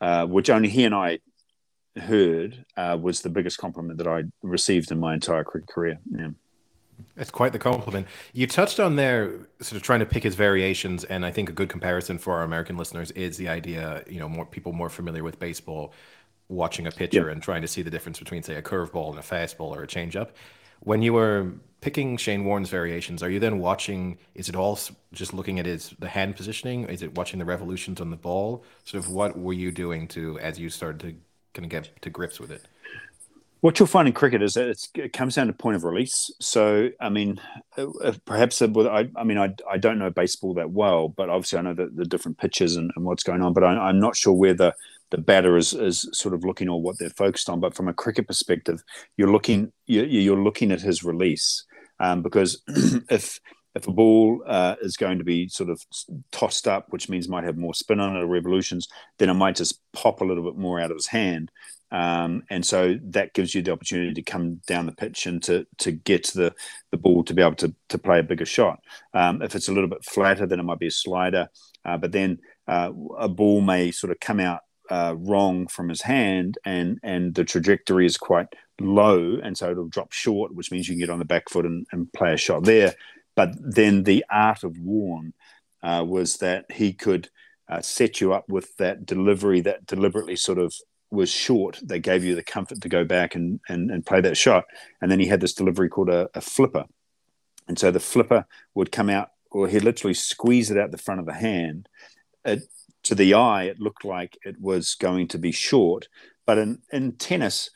uh, which only he and I heard, uh, was the biggest compliment that I received in my entire career. Yeah. It's quite the compliment. You touched on there, sort of trying to pick his variations, and I think a good comparison for our American listeners is the idea, you know, more people more familiar with baseball, watching a pitcher yeah. and trying to see the difference between, say, a curveball and a fastball or a changeup. When you were picking Shane Warne's variations, are you then watching? Is it all just looking at his the hand positioning? Is it watching the revolutions on the ball? Sort of what were you doing to as you started to kind of get to grips with it? What you'll find in cricket is that it comes down to point of release. So, I mean, uh, uh, perhaps uh, I, I mean, I, I don't know baseball that well, but obviously I know the, the different pitches and, and what's going on. But I, am not sure where the, the batter is, is sort of looking or what they're focused on. But from a cricket perspective, you're looking you're, you're looking at his release um, because [clears throat] if if a ball uh, is going to be sort of tossed up, which means might have more spin on it or revolutions, then it might just pop a little bit more out of his hand. Um, and so that gives you the opportunity to come down the pitch and to to get the the ball to be able to to play a bigger shot. Um, if it's a little bit flatter, then it might be a slider. Uh, but then uh, a ball may sort of come out uh, wrong from his hand, and and the trajectory is quite low, and so it'll drop short, which means you can get on the back foot and, and play a shot there. But then the art of Warne uh, was that he could uh, set you up with that delivery that deliberately sort of was short. They gave you the comfort to go back and and, and play that shot. And then he had this delivery called a, a flipper, and so the flipper would come out, or he'd literally squeeze it out the front of the hand. It, to the eye, it looked like it was going to be short, but in in tennis,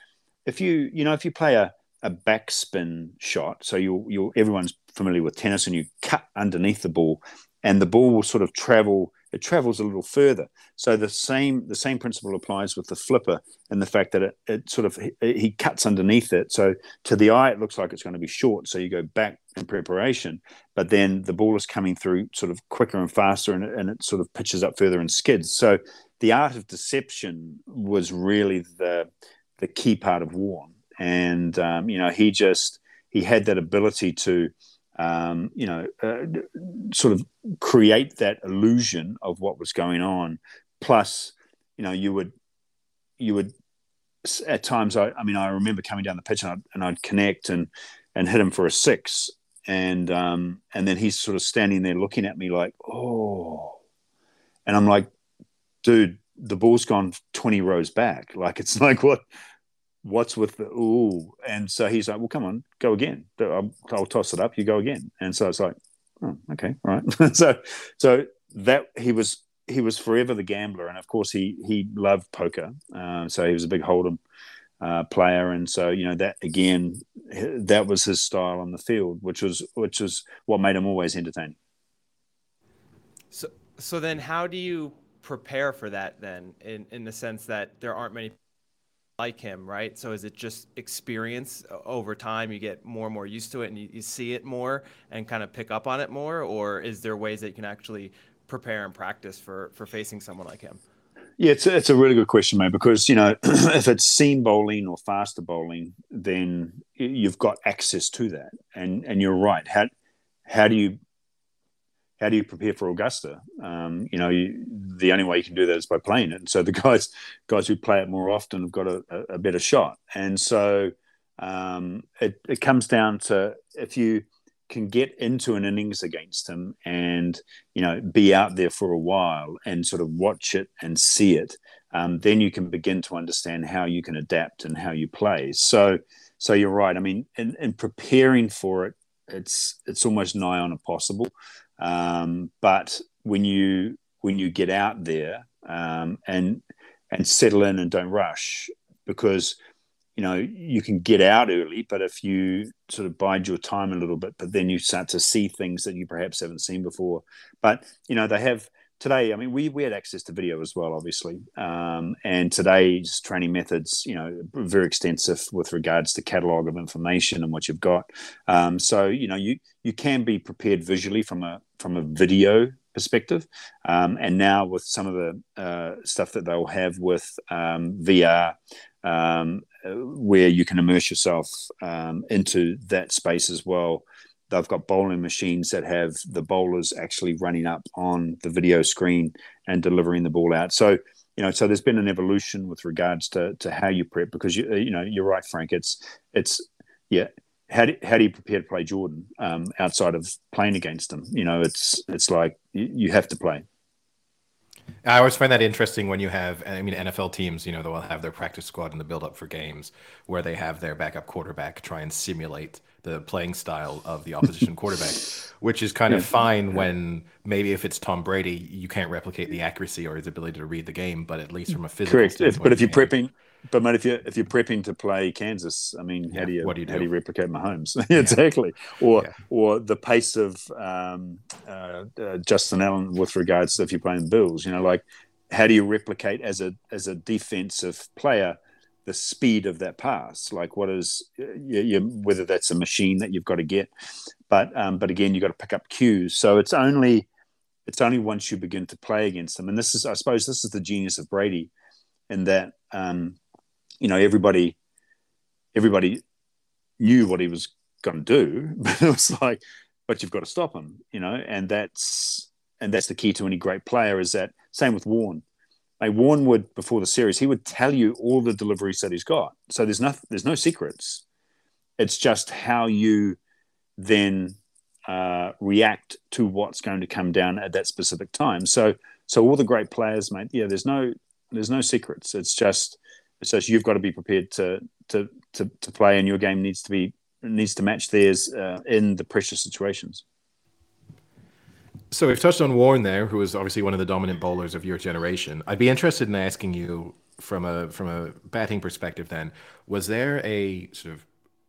if you you know if you play a a backspin shot, so you you everyone's familiar with tennis, and you cut underneath the ball, and the ball will sort of travel it travels a little further. So the same the same principle applies with the flipper and the fact that it, it sort of he, he cuts underneath it. So to the eye, it looks like it's going to be short. So you go back in preparation, but then the ball is coming through sort of quicker and faster, and and it sort of pitches up further and skids. So the art of deception was really the the key part of Warne, and um, you know he just he had that ability to um, you know, uh, sort of create that illusion of what was going on. Plus, you know, you would, you would, at times, I, I mean, I remember coming down the pitch and I'd, and I'd connect and and hit him for a six, and um, and then he's sort of standing there looking at me like, oh, and I'm like, dude, the ball's gone 20 rows back. Like it's [laughs] like what what's with the ooh? And so he's like, well, come on, go again. I'll, I'll toss it up. You go again. And so it's like, oh, okay, right. [laughs] so, so that he was he was forever the gambler, and of course he he loved poker. Uh, so he was a big hold'em uh, player, and so you know that again, that was his style on the field, which was which was what made him always entertaining. So, so then, how do you prepare for that then, in in the sense that there aren't many like him, right? So is it just experience over time? You get more and more used to it and you, you, see it more and kind of pick up on it more? Or is there ways that you can actually prepare and practice for, for facing someone like him? Yeah, it's a, it's a really good question, mate, because, you know, [clears throat] if it's seam bowling or faster bowling, then you've got access to that. And, and you're right. How, how do you how do you prepare for Augusta? Um, you know, you, the only way you can do that is by playing it. And so the [laughs] guys guys who play it more often have got a, a better shot. And so um, it, it comes down to if you can get into an innings against him and you know be out there for a while and sort of watch it and see it, um, then you can begin to understand how you can adapt and how you play. So so you're right. I mean, in, in preparing for it, it's it's almost nigh on impossible. Um, but when you when you get out there um, and and settle in and don't rush, because you know you can get out early, but if you sort of bide your time a little bit, but then you start to see things that you perhaps haven't seen before. But you know they have today, I mean, we, we had access to video as well, obviously. Um, and today's training methods, you know, very extensive with regards to catalog of information and what you've got. Um, so, you know, you, you can be prepared visually from a, from a video perspective. Um, and now with some of the uh, stuff that they'll have with um, VR, um, where you can immerse yourself um, into that space as well they've got bowling machines that have the bowlers actually running up on the video screen and delivering the ball out. So you know, so there's been an evolution with regards to to how you prep because you you know you're right, Frank. It's it's yeah. How do, how do you prepare to play Jordan um, outside of playing against him? You know, it's it's like you, you have to play. I always find that interesting when you have, I mean, NFL teams, you know, they'll have their practice squad in the build up for games where they have their backup quarterback try and simulate the playing style of the opposition quarterback, [laughs] which is kind of fine when maybe if it's Tom Brady, you can't replicate the accuracy or his ability to read the game, but at least from a physical correct. If, but if you're prepping, but man, if you if you're prepping to play Kansas, I mean, how do you, do you how do you replicate Mahomes? [laughs] exactly, or yeah. or the pace of um, uh, uh, Justin Allen with regards to if you're playing Bills, you know, like how do you replicate as a as a defensive player? The speed of that pass. Like, what is you, you, whether that's a machine that you've got to get, but um, but again, you've got to pick up cues. So it's only it's only once you begin to play against them, and this is, I suppose, this is the genius of Brady, in that um, you know everybody everybody knew what he was going to do, [laughs] but it was like, but you've got to stop him, you know, and that's and that's the key to any great player is that same with Warne like would before the series, he would tell you all the deliveries that he's got. So there's no there's no secrets. It's just how you then uh, react to what's going to come down at that specific time. So, so all the great players, mate. Yeah, there's no there's no secrets. It's just it's just you've got to be prepared to to to, to play, and your game needs to be needs to match theirs uh, in the pressure situations. So we've touched on Warne there, who was obviously one of the dominant bowlers of your generation. I'd be interested in asking you from a from a batting perspective. Then, was there a sort of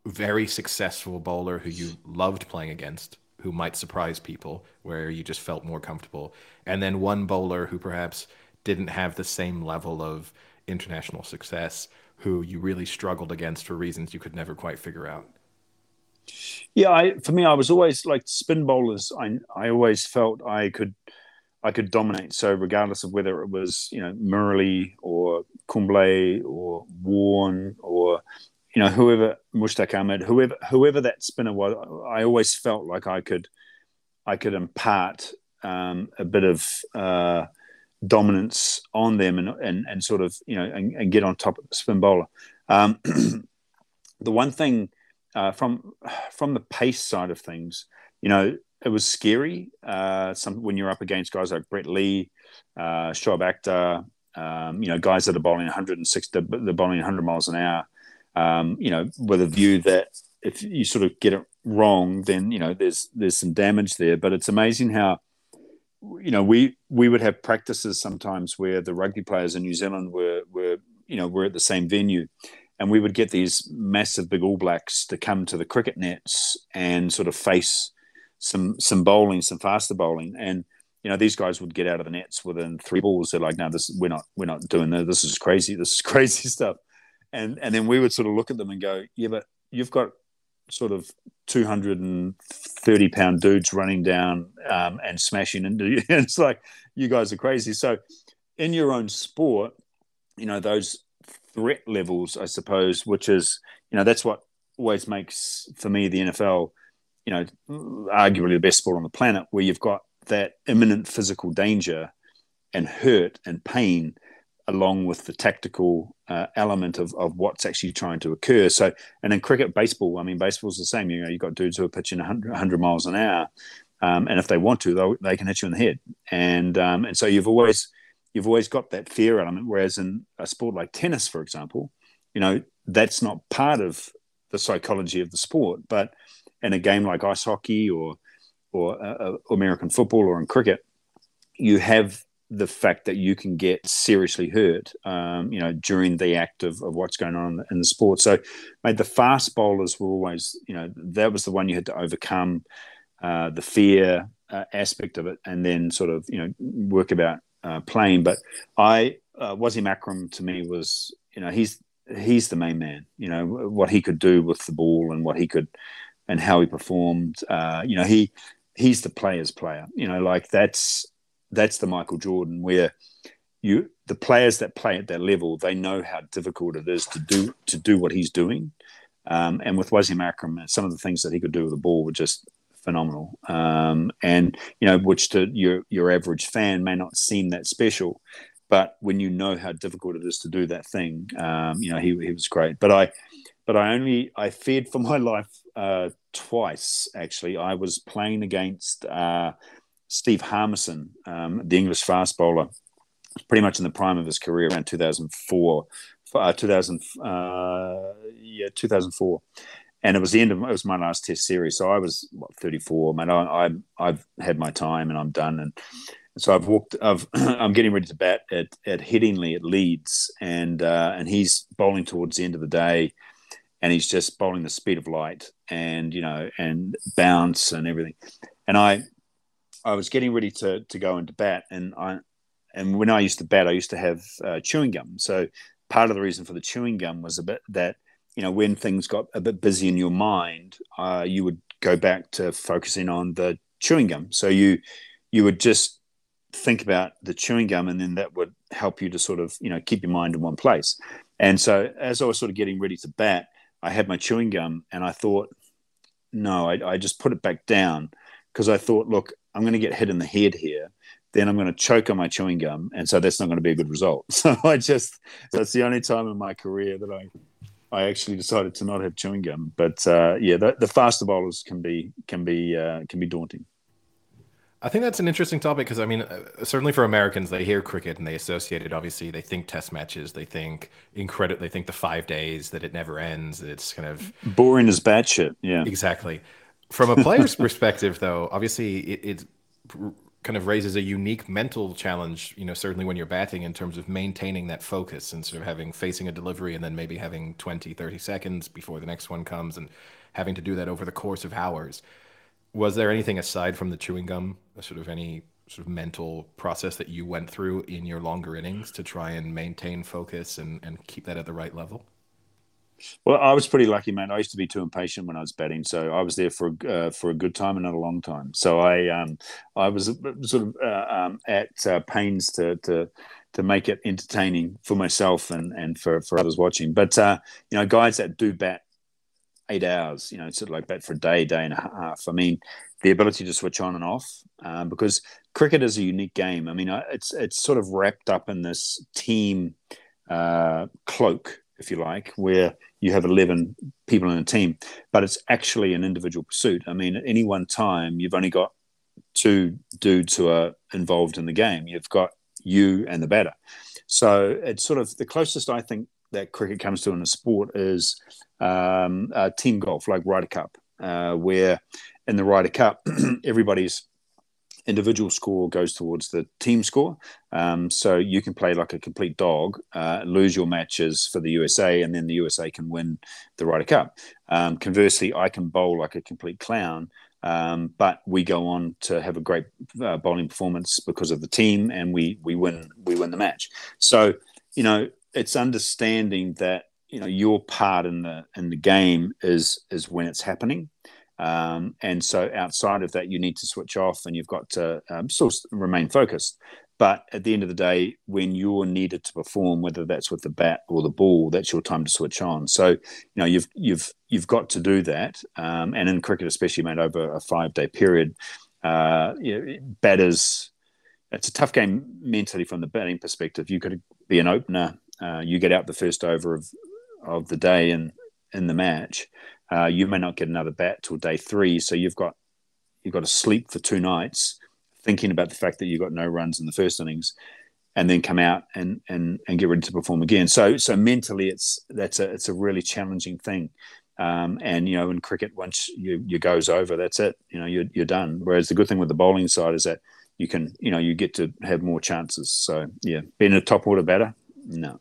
very successful bowler who you loved playing against, who might surprise people, where you just felt more comfortable, and then one bowler who perhaps didn't have the same level of international success, who you really struggled against for reasons you could never quite figure out? Yeah, I, for me, I was always like spin bowlers. I I always felt I could I could dominate. So regardless of whether it was you know Murali or Kumble or Warne or you know whoever Mushtaq Ahmed, whoever whoever that spinner was, I always felt like I could I could impart um, a bit of uh, dominance on them and, and and sort of you know and, and get on top of the spin bowler. Um, [clears throat] the one thing uh, from from the pace side of things, you know, it was scary. Uh, some when you're up against guys like Brett Lee, uh, Shoaib Akhtar, um, you know, guys that are bowling 160, they're bowling 100 miles an hour. Um, you know, with a view that if you sort of get it wrong, then you know there's there's some damage there. But it's amazing how you know we we would have practices sometimes where the rugby players in New Zealand were were you know were at the same venue and we would get these massive big All Blacks to come to the cricket nets and sort of face some some bowling, some faster bowling, and you know these guys would get out of the nets within three balls. They're like, no, this we're not we're not doing this. This is crazy. This is [laughs] crazy stuff. And and then we would sort of look at them and go, yeah, but you've got sort of 230 pound dudes running down um, and smashing into you. [laughs] it's like you guys are crazy. So in your own sport, you know those threat levels, I suppose, which is, you know, that's what always makes for me the NFL, you know, arguably the best sport on the planet, where you've got that imminent physical danger and hurt and pain along with the tactical uh, element of, of what's actually trying to occur. So, and in cricket, baseball, I mean, baseball's the same. You know, you've got dudes who are pitching 100, 100 miles an hour. Um, and if they want to, they can hit you in the head. And, um, and so you've always, you've always got that fear element. Whereas in a sport like tennis, for example, you know, that's not part of the psychology of the sport. But in a game like ice hockey or or uh, uh, American football or in cricket, you have the fact that you can get seriously hurt, um, you know, during the act of, of what's going on in the sport. So, made the fast bowlers were always, you know, that was the one you had to overcome uh, the fear uh, aspect of it, and then sort of, you know, work about uh, playing. But I uh, Wasim Akram to me was you know he's he's the main man. You know what he could do with the ball and what he could and how he performed. Uh, you know he he's the player's player. You know like that's that's the Michael Jordan where you the players that play at that level they know how difficult it is to do to do what he's doing. Um, and with Wasim Akram, some of the things that he could do with the ball were just phenomenal. Um, and you know, which to your your average fan may not seem that special, but when you know how difficult it is to do that thing, um, you know, he he was great. But I, but I only I feared for [laughs] my life uh, twice. Actually, I was playing against uh, Steve Harmison, um, the English fast bowler, pretty much in the prime of his career around 2004. Uh, 2000, uh, yeah, 2004 and it was the end of it was my last test series. So I was what 34, man. I, I have had my time and I'm done. And so I've walked. I've [clears throat] I'm getting ready to bat at at Headingley at Leeds, and uh, and he's bowling towards the end of the day, and he's just bowling the speed of light, and you know, and bounce and everything. And I I was getting ready to to go into bat, and I and when I used to bat, I used to have uh, chewing gum. So part of the reason for the chewing gum was a bit that you know, when things got a bit busy in your mind, uh, you would go back to focusing on the chewing gum. So you you would just think about the chewing gum, and then that would help you to sort of you know keep your mind in one place. And so as I was sort of getting ready to bat, I had my chewing gum, and I thought, no, I, I just put it back down because I thought, look, I'm going to get hit in the head here. Then I'm going to choke on my chewing gum, and so that's not going to be a good result. [laughs] So I just that's the only time in my career that I I actually decided to not have chewing gum. But uh, yeah, the, the, faster bowlers can be can be uh, can be daunting. I think that's an interesting topic because I mean, uh, certainly for Americans, they hear cricket and they associate it. Obviously, they think Test matches, they think incredible, they think the five days that it never ends. It's kind of boring as batshit. Yeah, exactly. From a player's [laughs] perspective, though, obviously it, it kind of raises a unique mental challenge, you know, certainly when you're batting in terms of maintaining that focus and sort of having facing a delivery and then maybe having 20, 30 seconds before the next one comes and having to do that over the course of hours. Was there anything aside from the chewing gum, sort of any sort of mental process that you went through in your longer innings to try and maintain focus and, and keep that at the right level? Well, I was pretty lucky, man. I used to be too impatient when I was betting, so I was there for uh, for a good time and not a long time. So I um, I was sort of uh, um, at uh, pains to to to make it entertaining for myself and and for for others watching. But uh, you know, guys that do bat eight hours, you know, sort of like bat for a day, day and a half. I mean, the ability to switch on and off um, because cricket is a unique game. I mean, it's it's sort of wrapped up in this team uh, cloak if you like, where you have 11 people in a team, but it's actually an individual pursuit. I mean, at any one time, you've only got two dudes who are involved in the game. You've got you and the batter. So it's sort of the closest I think that cricket comes to in a sport is um, team golf, like Ryder Cup, uh, where in the Ryder Cup, [clears throat] everybody's individual score goes towards the team score. Um, so you can play like a complete dog, uh, lose your matches for the USA, and then the USA can win the Ryder Cup. Um, conversely, I can bowl like a complete clown. Um, but we go on to have a great uh, bowling performance because of the team, and we we win we win the match. So you know it's understanding that you know your part in the in the game is is when it's happening um, and so outside of that, you need to switch off and you've got to um, still remain focused. But at the end of the day, when you're needed to perform, whether that's with the bat or the ball, that's your time to switch on. So, you know, you've you've you've got to do that. Um, and in cricket, especially made over a five day period, uh, you know, batters. It's a tough game mentally from the batting perspective. You could be an opener. Uh, you get out the first over of of the day and in the match, uh, you may not get another bat till day three, so you've got you've got to sleep for two nights, thinking about the fact that you got no runs in the first innings, and then come out and and and get ready to perform again. So so mentally, it's that's a it's a really challenging thing. Um, and you know, in cricket, once you you goes over, that's it. You know, you're you're done. Whereas the good thing with the bowling side is that you can you know you get to have more chances. So yeah, being a top order batter, no.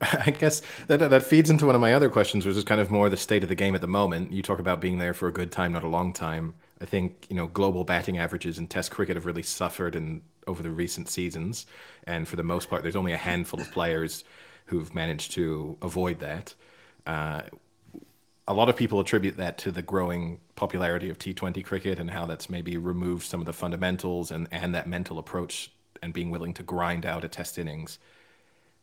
[laughs] I guess that that feeds into one of my other questions, which is kind of more the state of the game at the moment. You talk about being there for a good time, not a long time. I think you know global batting averages in Test cricket have really suffered in over the recent seasons, and for the most part, there's only a handful of players who've managed to avoid that. Uh, a lot of people attribute that to the growing popularity of T20 cricket and how that's maybe removed some of the fundamentals and, and that mental approach and being willing to grind out a test innings.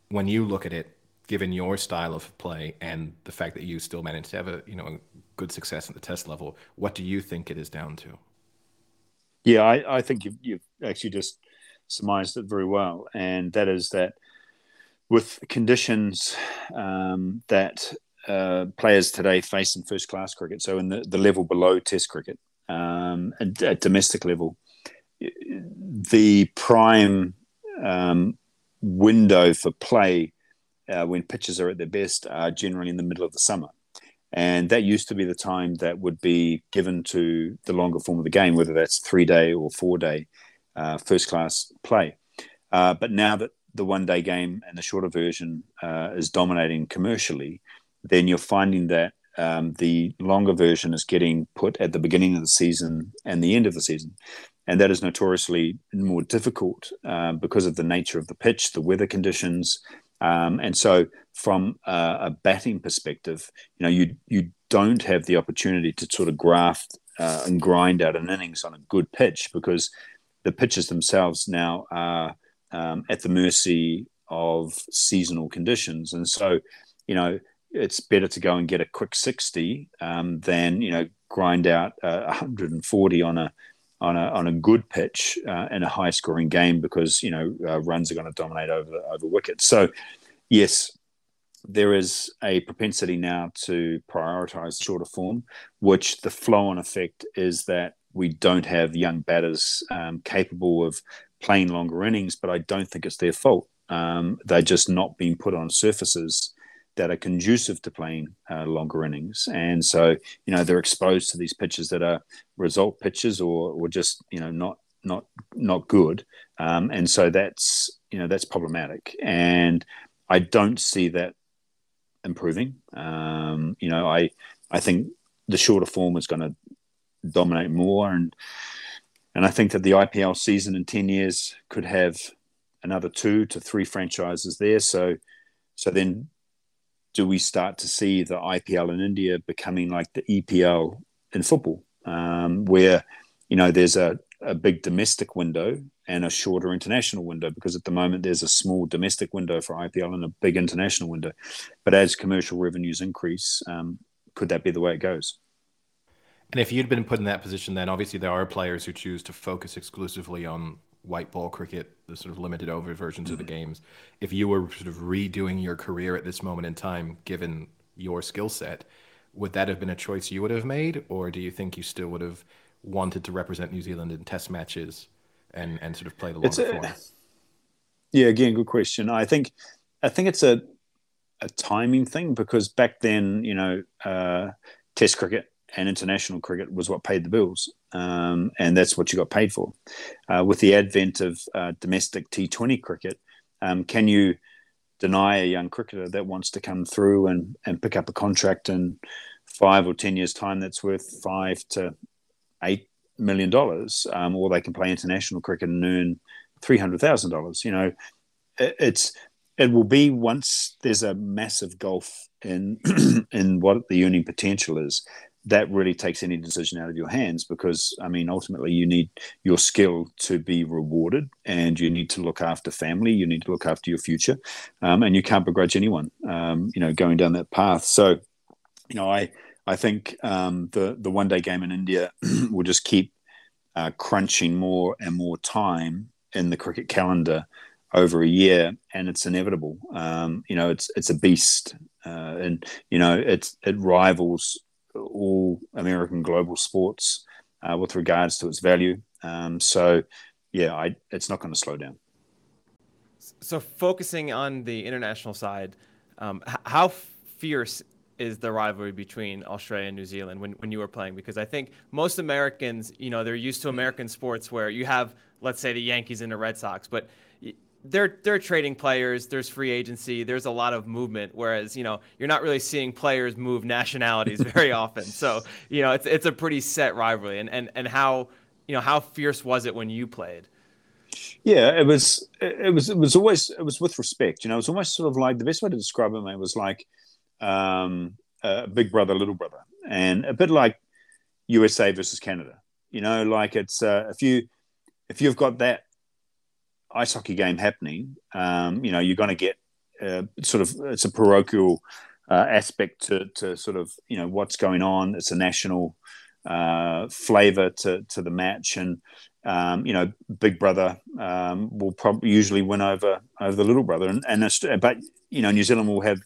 When you look at it, given your style of play and the fact that you still managed to have a you know good success at the test level, what do you think it is down to? Yeah, I, I think you've, you've actually just surmised it very well, and that is that with conditions um, that uh, players today face in first class cricket, so in the, the level below Test cricket, um, at, at domestic level, the prime um, window for play uh, when pitches are at their best are generally in the middle of the summer. And that used to be the time that would be given to the longer form of the game, whether that's three day or four day uh, first class play. Uh, but now that the one day game and the shorter version uh, is dominating commercially, then you're finding that um, the longer version is getting put at the beginning of the season and the end of the season. And that is notoriously more difficult uh, because of the nature of the pitch, the weather conditions, um, and so, from a, a, batting perspective, you know, you you don't have the opportunity to sort of graft uh, and grind out an innings on a good pitch because the pitches themselves now are um, at the mercy of seasonal conditions. And so, you know, it's better to go and get a quick 60 um, than, you know, grind out uh, 140 on a on a on a good pitch uh, in a high scoring game because you know uh, runs are going to dominate over over wickets. So yes, there is a propensity now to prioritize shorter form, which the flow on effect is that we don't have young batters um, capable of playing longer innings, but I don't think it's their fault. Um, they're just not being put on surfaces that are conducive to playing uh, longer innings, and so you know they're exposed to these pitches that are result pitches or or just you know not not not good, um, and so that's you know that's problematic, and I don't see that improving. Um, you know, I I think the shorter form is going to dominate more, and and I think that the IPL season in ten years could have another two to three franchises there. So so then, do we start to see the IPL in India becoming like the EPL in football, um, where you know there's a a big domestic window and a shorter international window because at the moment there's a small domestic window for IPL and a big international window. But as commercial revenues increase, um, could that be the way it goes? And if you'd been put in that position, then obviously there are players who choose to focus exclusively on white ball cricket, the sort of limited over versions mm-hmm. of the mm-hmm. games. If you were sort of redoing your career at this moment in time, given your skill set, would that have been a choice you would have made, or do you think you still would have wanted to represent New Zealand in Test matches and and sort of play the longer form? Yeah, again, good question. I think I think it's a a timing thing because back then, you know, uh, Test cricket and international cricket was what paid the bills, um, and that's what you got paid for. Uh, with the advent of uh, domestic T20 cricket, um, can you deny a young cricketer that wants to come through and, and pick up a contract in five or ten years' time that's worth five to eight million dollars, um, or they can play international cricket and earn three hundred thousand dollars. You know, it, it's it will be once there's a massive gulf in [clears throat] in what the earning potential is. That really takes any decision out of your hands because I mean, ultimately, you need your skill to be rewarded, and you need to look after family. You need to look after your future, um, and you can't begrudge anyone, um, you know, going down that path. So, you know, I I think um, the the one day game in India [clears throat] will just keep uh, crunching more and more time in the cricket calendar over a year, and it's inevitable. Um, you know, it's it's a beast, uh, and you know, it's it rivals all American global sports uh, with regards to its value. Um, so, yeah, I, it's not going to slow down. So, focusing on the international side, um, how fierce is the rivalry between Australia and New Zealand when, when you were playing? Because I think most Americans, you know, they're used to American sports where you have, let's say, the Yankees and the Red Sox, but they're they're trading players. There's free agency. There's a lot of movement. Whereas you know you're not really seeing players move nationalities [laughs] very often. So you know it's it's a pretty set rivalry. And and and how you know how fierce was it when you played? Yeah, it was. It was. It was always. It was with respect. You know, it was almost sort of like the best way to describe it, mate, was like um, uh, big brother, little brother, and a bit like USA versus Canada. You know, like it's uh, if you if you've got that ice hockey game happening, um, you know, you're going to get uh, sort of it's a parochial uh, aspect to, to sort of you know what's going on. It's a national uh, flavor to to the match, and um, you know, Big Brother um, will probably usually win over over the little brother, and, and but you know, New Zealand will have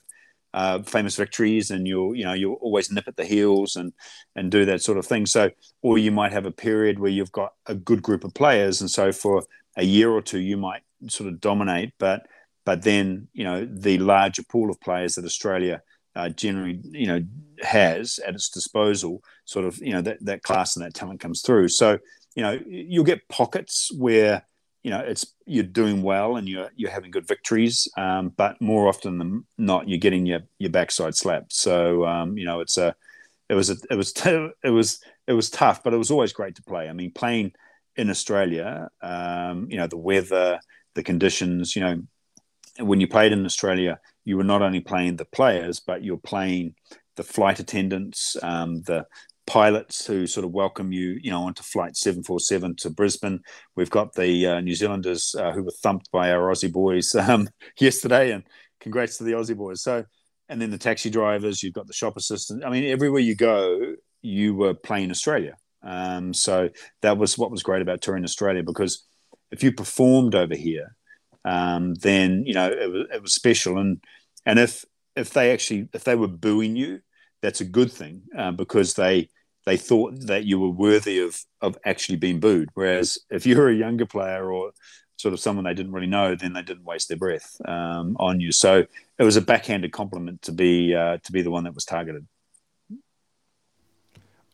uh, famous victories and you'll you know you'll always nip at the heels and and do that sort of thing. So or you might have a period where you've got a good group of players and so for a year or two you might sort of dominate but but then you know the larger pool of players that australia uh, generally you know has at its disposal sort of you know that, that class and that talent comes through. So you know you'll get pockets where you know it's you're doing well and you're you're having good victories, um, but more often than not, you're getting your your backside slapped. So um, you know it's a it was a, it was t- [laughs] it was it was tough, but it was always great to play. I mean, playing in Australia, um, you know, the weather, the conditions, you know, when you played in Australia, you were not only playing the players, but you're playing the flight attendants, um, the pilots who sort of welcome you, you know, onto flight 747 to Brisbane. We've got the uh, New Zealanders uh, who were thumped by our Aussie boys [laughs] um, yesterday, and congrats to the Aussie boys. So, and then the taxi drivers, you've got the shop assistant. I mean, everywhere you go, you were playing Australia. Um, so that was what was great about touring Australia because if you performed over here, um, then you know it was, it was special. And and if if they actually if they were booing you, that's a good thing uh, because they they thought that you were worthy of of actually being booed. Whereas if you're a younger player or sort of someone they didn't really know, then they didn't waste their breath um, on you. So it was a backhanded compliment to be uh, to be the one that was targeted.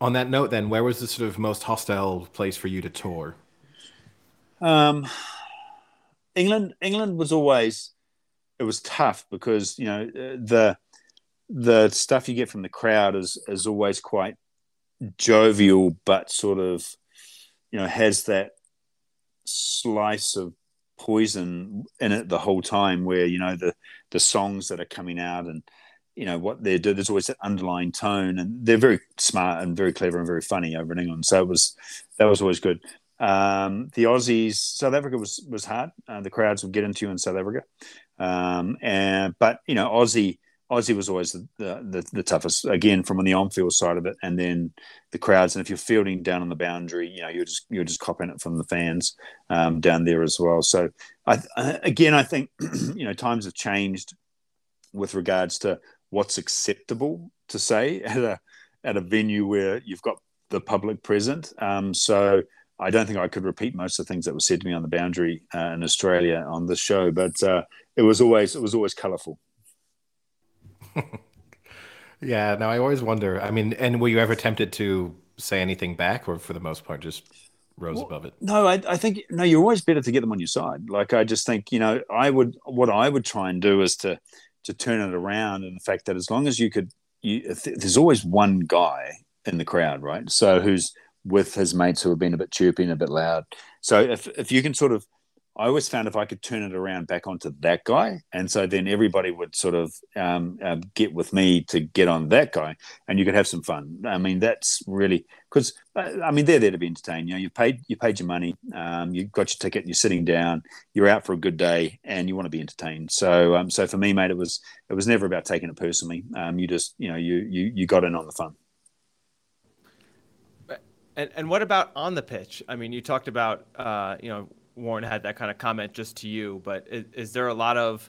On that note, then, where was the sort of most hostile place for you to tour? Um, England. England was always it was tough because you know the the stuff you get from the crowd is is always quite jovial, but sort of you know has that slice of poison in it the whole time where you know the the songs that are coming out and you know what they're doing there's always that underlying tone and they're very smart and very clever and very funny over in england. So it was that was always good. Um, the aussies south africa was was hard. Uh, the crowds would get into you in south africa. Um, and but you know aussie Aussie was always the, the, the, toughest, again, from on the on-field side of it, and then the crowds. And if you're fielding down on the boundary, you know, you're just you're just copping it from the fans um, down there as well. So, I, again, I think [clears throat] you know times have changed with regards to what's acceptable to say [laughs] at a at a venue where you've got the public present. Um, so. I don't think I could repeat most of the things that were said to me on the boundary uh, in Australia on this show, but uh, it was always it was always colourful. [laughs] yeah, no, I always wonder. I mean, and were you ever tempted to say anything back, or for the most part, just rose well, above it? No, I, I think no. You're always better to get them on your side. Like I just think you know, I would what I would try and do is to to turn it around, and the fact that as long as you could, you, there's always one guy in the crowd, right? So who's with his mates who have been a bit chirpy and a bit loud. So if if you can sort of I always found if I could turn it around back onto that guy, and so then everybody would sort of um, uh, get with me to get on that guy, and you could have some fun. I mean, that's really because uh, I mean they're there to be entertained. You know, you paid you paid your money, um, you got your ticket, you're sitting down, you're out for a good day, and you want to be entertained. So, um, so for me, mate, it was it was never about taking it personally. Um, you just you know you you you got in on the fun. And, and what about on the pitch? I mean, you talked about uh, you know Warne had that kind of comment just to you, but is, is, there a lot of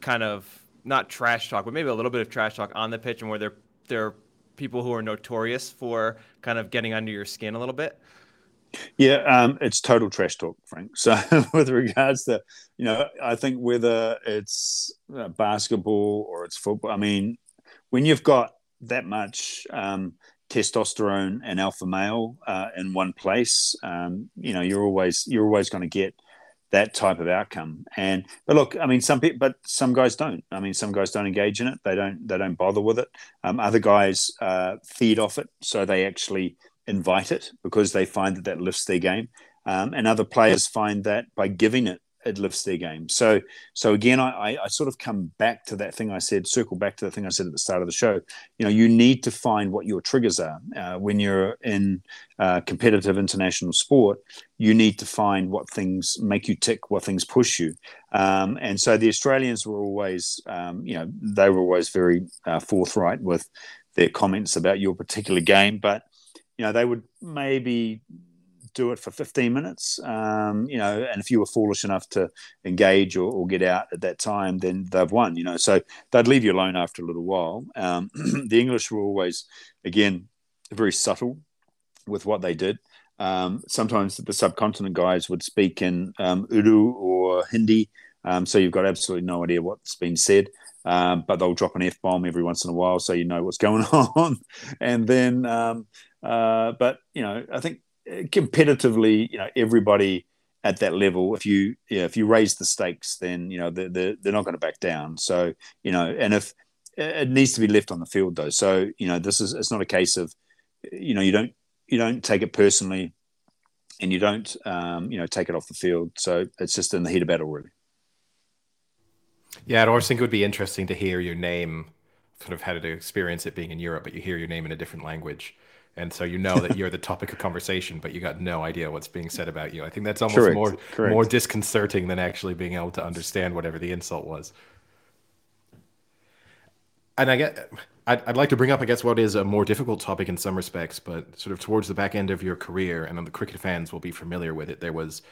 kind of not trash talk, but maybe a little bit of trash talk on the pitch, and where there there are people who are notorious for kind of getting under your skin a little bit? Yeah, um, it's total trash talk, Frank. So, [laughs] with regards to, you know, I think whether it's basketball or it's football, I mean, when you've got that much um, testosterone and alpha male uh, in one place, um, you know, you're always you're always going to get that type of outcome. And but look, I mean, some people, but some guys don't. I mean, some guys don't engage in it. They don't. They don't bother with it. Um, other guys uh, feed off it, so they actually invite it because they find that that lifts their game. Um, and other players find that by giving it it lifts their game. So so again, I, I sort of come back to that thing I said, circle back to the thing I said at the start of the show. You know, you need to find what your triggers are uh, when you're in uh, competitive international sport. You need to find what things make you tick, what things push you. Um, and so the Australians were always, um, you know, they were always very uh, forthright with their comments about your particular game, but you know they would maybe do it for 15 minutes, um, you know, and if you were foolish enough to engage or, or, get out at that time, then they've won, you know. So they'd leave you alone after a little while. Um, [clears throat] the English were always, again, very subtle with what they did. Um, sometimes the subcontinent guys would speak in um, Urdu or Hindi, um, so you've got absolutely no idea what's been said. Um, but they'll drop an f bomb every once in a while, so you know what's [laughs] going on. and then, um, uh, but you know, I think competitively, you know, everybody at that level, if you yeah, if you raise the stakes, then you know they're they're, they're not going to back down. So you know, and if it needs to be left on the field though, so you know, this is it's not a case of you know you don't you don't take it personally, and you don't um, you know take it off the field. So it's just in the heat of battle, really. Yeah, I'd always think it would be interesting to hear your name, sort of how to experience it being in Europe, but you hear your name in a different language and so you know that you're the topic of conversation, but you got no idea what's being said about you. I think that's almost correct, more correct. more disconcerting than actually being able to understand whatever the insult was. And I get, I'd, I'd like to bring up, I guess, what is a more difficult topic in some respects, but sort of towards the back end of your career, and the cricket fans will be familiar with it. There was,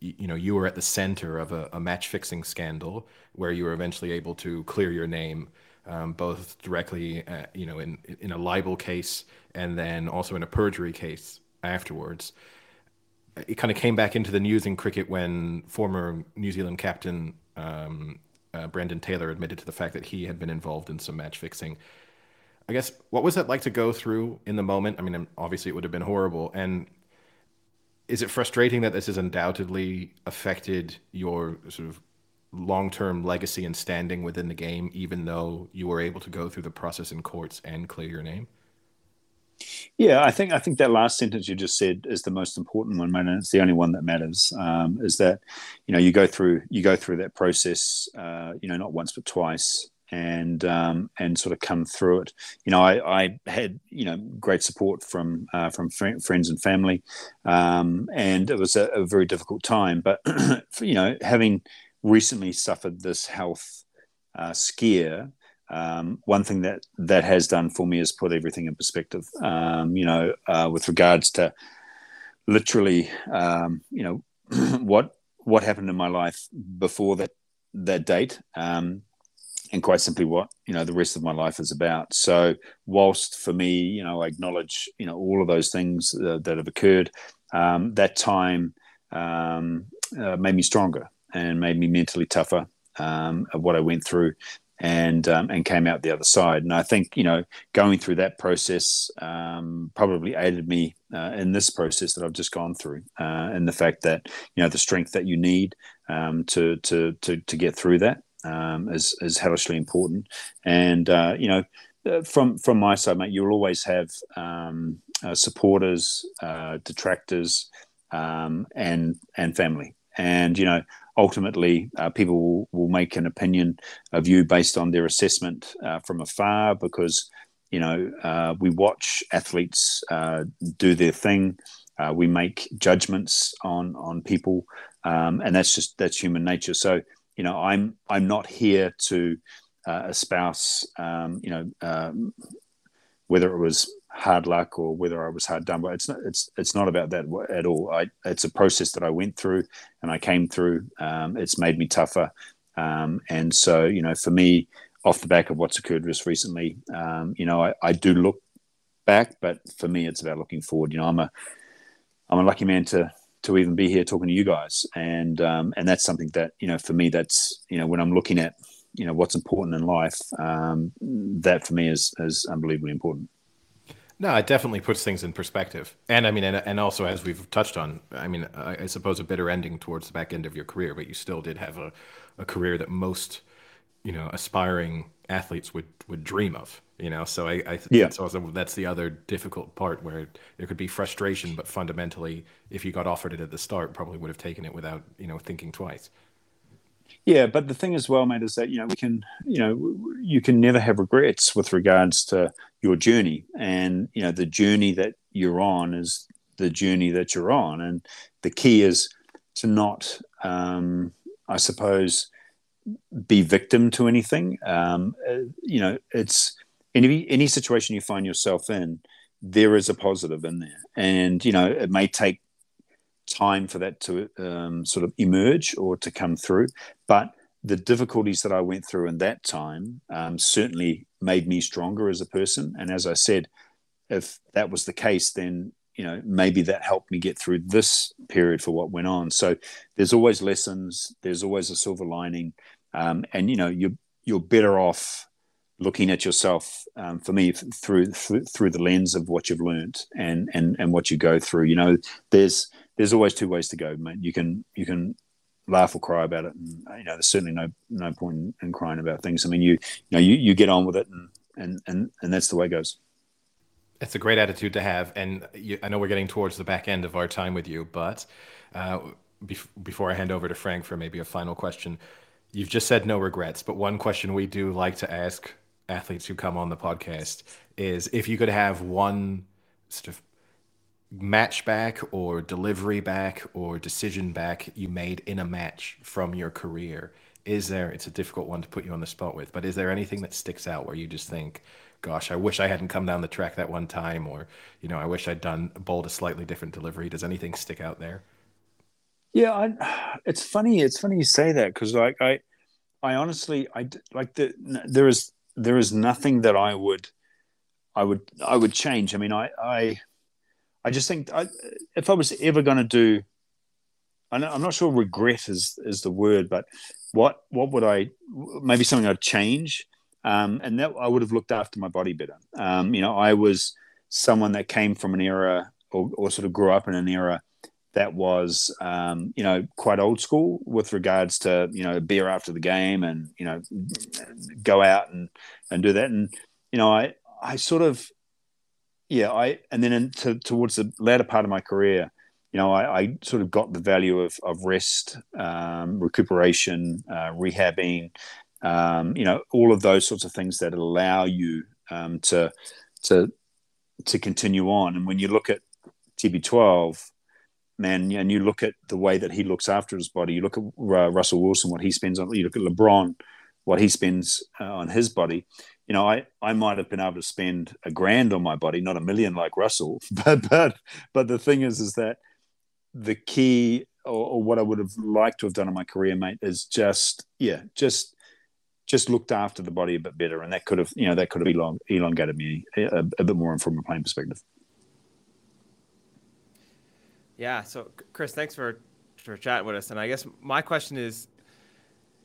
you know, you were at the center of a, a match fixing scandal where you were eventually able to clear your name um, both directly, uh, you know, in in a libel case and then also in a perjury case afterwards. It kind of came back into the news in cricket when former New Zealand captain um, uh, Brendan Taylor admitted to the fact that he had been involved in some match fixing. I guess what was it like to go through in the moment? I mean, obviously it would have been horrible, and is it frustrating that this has undoubtedly affected your sort of long-term legacy and standing within the game, even though you were able to go through the process in courts and clear your name? Yeah, I think I think that last sentence you just said is the most important one, man, and it's the only one that matters. Um, is that you know you go through you go through that process, uh, you know, not once but twice, and um, and sort of come through it. You know, I, I had you know great support from uh, from fr- friends and family, um, and it was a, a, very difficult time. But [clears throat] you know, having recently suffered this health uh, scare, um, one thing that that has done for me is put everything in perspective. Um, you know, uh, with regards to literally, um, you know, [clears throat] what what happened in my life before that that date, um, and quite simply what you know the rest of my life is about. So, whilst for me, you know, I acknowledge you know all of those things uh, that have occurred, um, that time um, uh, made me stronger and made me mentally tougher. Um, of what I went through, and um, and came out the other side. And I think you know going through that process um, probably aided me uh, in this process that I've just gone through, uh, and the fact that you know the strength that you need um, to, to to to get through that um, is is hellishly important. And uh, you know. Uh, from from my side, mate, you'll always have um, uh, supporters, uh, detractors, um, and and family. And you know, ultimately uh, people will, will, make an opinion of you based on their assessment uh, from afar because you know uh, we watch athletes uh, do their thing. Uh, we make judgments on on people um, and that's just that's human nature. So you know i'm i'm not here to uh, espouse um, you know um, whether it was hard luck or whether I was hard done by. It's not, it's it's not about that at all. I, it's a process that I went through and I came through. Um, it's made me tougher, um, and so you know, for me, off the back of what's occurred just recently, um, you know, I, I, do look back, but for me, it's about looking forward. You know, I'm a I'm a lucky man to to even be here talking to you guys, and um, and that's something that you know, for me, that's you know, when I'm looking at you know what's important in life, um, that for me is is unbelievably important. No, it definitely puts things in perspective. And I mean, and, and also as we've touched on, I mean, I, I, suppose a bitter ending towards the back end of your career, but you still did have a, a career that most, you know, aspiring athletes would, would dream of, you know? So I, I think yeah. that's also, that's the other difficult part where there could be frustration, but fundamentally, if you got offered it at the start, probably would have taken it without, you know, thinking twice. Yeah, but the thing as well, mate, is that you know we can, you know, you can never have regrets with regards to your journey, and you know the journey that you're on is the journey that you're on, and the key is to not, um, I suppose, be victim to anything. Um, uh, you know, it's any any situation you find yourself in, there is a positive in there, and you know it may take time for that to um, sort of emerge or to come through. But the difficulties that I went through in that time um, certainly made me stronger as a person. And as I said, if that was the case, then you know maybe that helped me get through this period for what went on. So there's always lessons. There's always a silver lining, um, and you know you're you're better off looking at yourself um, for me through, through through the lens of what you've learned and and and what you go through. You know, there's there's always two ways to go, mate. You can you can laugh or cry about it, and you know there's certainly no no point in, in crying about things. I mean, you you know you, you get on with it, and and and and that's the way it goes. It's a great attitude to have, and you, I know we're getting towards the back end of our time with you, but uh, bef- before I hand over to Frank for maybe a final question, you've just said no regrets, but one question we do like to ask athletes who come on the podcast is if you could have one sort of match back or delivery back or decision back you made in a match from your career is there it's a difficult one to put you on the spot with but is there anything that sticks out where you just think gosh i wish i hadn't come down the track that one time or you know i wish i'd done bowled a slightly different delivery does anything stick out there yeah I, it's funny it's funny you say that because like i i honestly i like the there is there is nothing that I would I would I would change. I mean, I I I just think I, if I was ever going to do, I'm not sure regret is is the word, but what what would I maybe something I'd change, um, and that I would have looked after my body better. Um, you know, I was someone that came from an era or, or sort of grew up in an era that was um, you know quite old school with regards to you know beer after the game and you know go out and and do that and you know I I sort of yeah I and then into, towards the latter part of my career you know I, I sort of got the value of of rest um, recuperation uh, rehabbing um, you know all of those sorts of things that allow you um, to to to continue on and when you look at TB12 man, and you look at the way that he looks after his body. You look at uh, Russell Wilson, what he spends on. You look at LeBron, what he spends uh, on his body. You know, I I might have been able to spend a grand on my body, not a million like Russell. [laughs] But but but the thing is, is that the key or, or what I would have liked to have done in my career, mate, is just yeah, just just looked after the body a bit better, and that could have you know that could have elong, elongated me a, a bit more from a playing perspective. Yeah. So, Chris, thanks for for chatting with us. And I guess my question is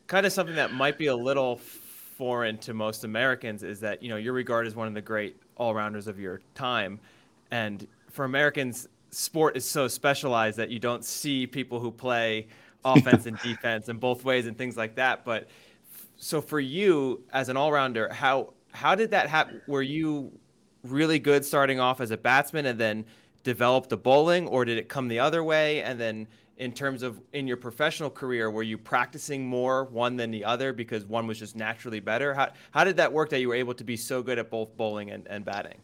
kind of something that might be a little foreign to most Americans is that you know you're regarded as one of the great all rounders of your time, and for Americans, sport is so specialized that you don't see people who play [laughs] offense and defense and both ways and things like that. But so for you as an all rounder, how how did that happen? Were you really good starting off as a batsman and then develop the bowling, or did it come the other way? And then in terms of in your professional career, were you practicing more one than the other because one was just naturally better? How, how did that work that you were able to be so good at both bowling and, and batting?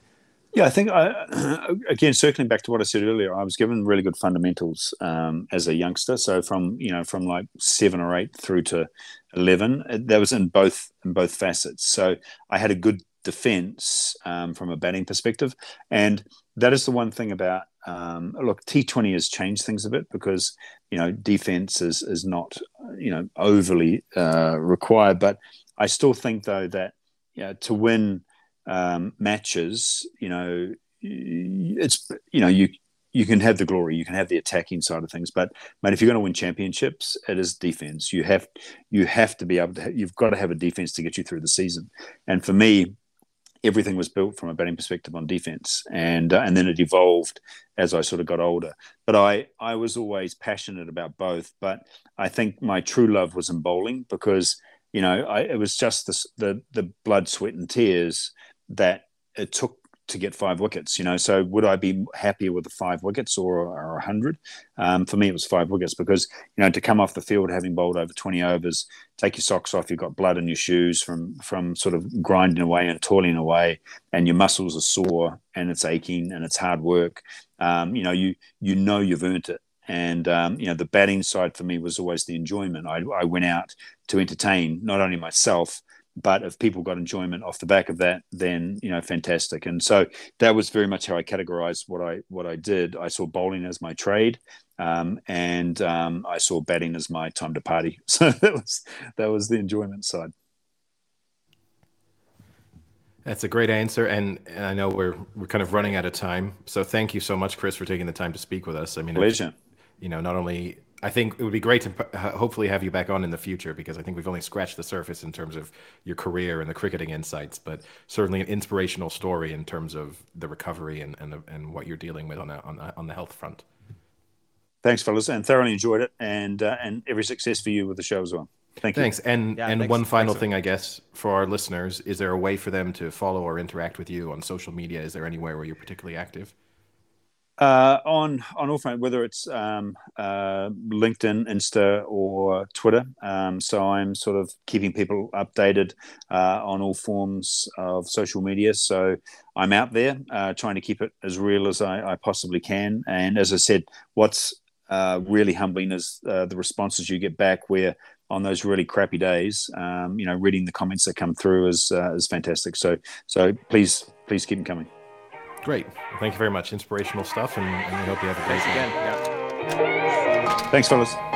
Yeah, I think I, [clears throat] again circling back to what I said earlier, I was given really good fundamentals um, as a youngster. So from you know from like seven or eight through to eleven, that was in both in both facets. So I had a good defense um, from a batting perspective, and that is the one thing about um, look T20 has changed things a bit because you know defense is is not you know overly uh, required, but I still think though that you know, to win um, matches, you know, it's you know you you can have the glory, you can have the attacking side of things, but mate, if you're going to win championships, it is defense. You have you have to be able to. You've got to have a defense to get you through the season. And for me, everything was built from a batting perspective on defense, and uh, and then it evolved as I sort of got older. But I I was always passionate about both. But I think my true love was in bowling because you know I, it was just the, the the blood, sweat, and tears that it took to get five wickets. You know, so would I be happier with the five wickets or a hundred? Um, for me, it was five wickets because you know to come off the field having bowled over twenty overs, take your socks off, you've got blood in your shoes from from sort of grinding away and toiling away, and your muscles are sore and it's aching and it's hard work. Um, you know, you you know you've earned it. And um, you know the batting side for me was always the enjoyment. I, I went out to entertain not only myself but if people got enjoyment off the back of that then you know fantastic. And so that was very much how i categorized what i what i did. I saw bowling as my trade um, and um, i saw batting as my time to party. [laughs] So that was that was the enjoyment side. That's a great answer and, and i know we're we're kind of running out of time. So thank you so much chris for taking the time to speak with us. I mean pleasure. you know not only I think it would be great to hopefully have you back on in the future because I think we've only scratched the surface in terms of your career and the cricketing insights, but certainly an inspirational story in terms of the recovery and and, and what you're dealing with on a, on a, on the health front. Thanks, fellas, and thoroughly enjoyed it, and uh, and every success for you with the show as well. Thank you. Thanks. And yeah, and thanks, one final thing, I guess, for our listeners, is there a way for them to follow or interact with you on social media? Is there anywhere where you're particularly active? Uh, on on all front, whether it's um, uh, LinkedIn, Insta, or Twitter. Um, so I'm sort of keeping people updated uh, on all forms of social media. So I'm out there uh, trying to keep it as real as I, I possibly can. And as I said, what's uh, really humbling is uh, the responses you get back where on those really crappy days, um, you know, reading the comments that come through is is fantastic. So so please please keep them coming. Great. Thank you very much. Inspirational stuff, and, and we hope you have a great Thanks again. Yeah. Thanks, fellas.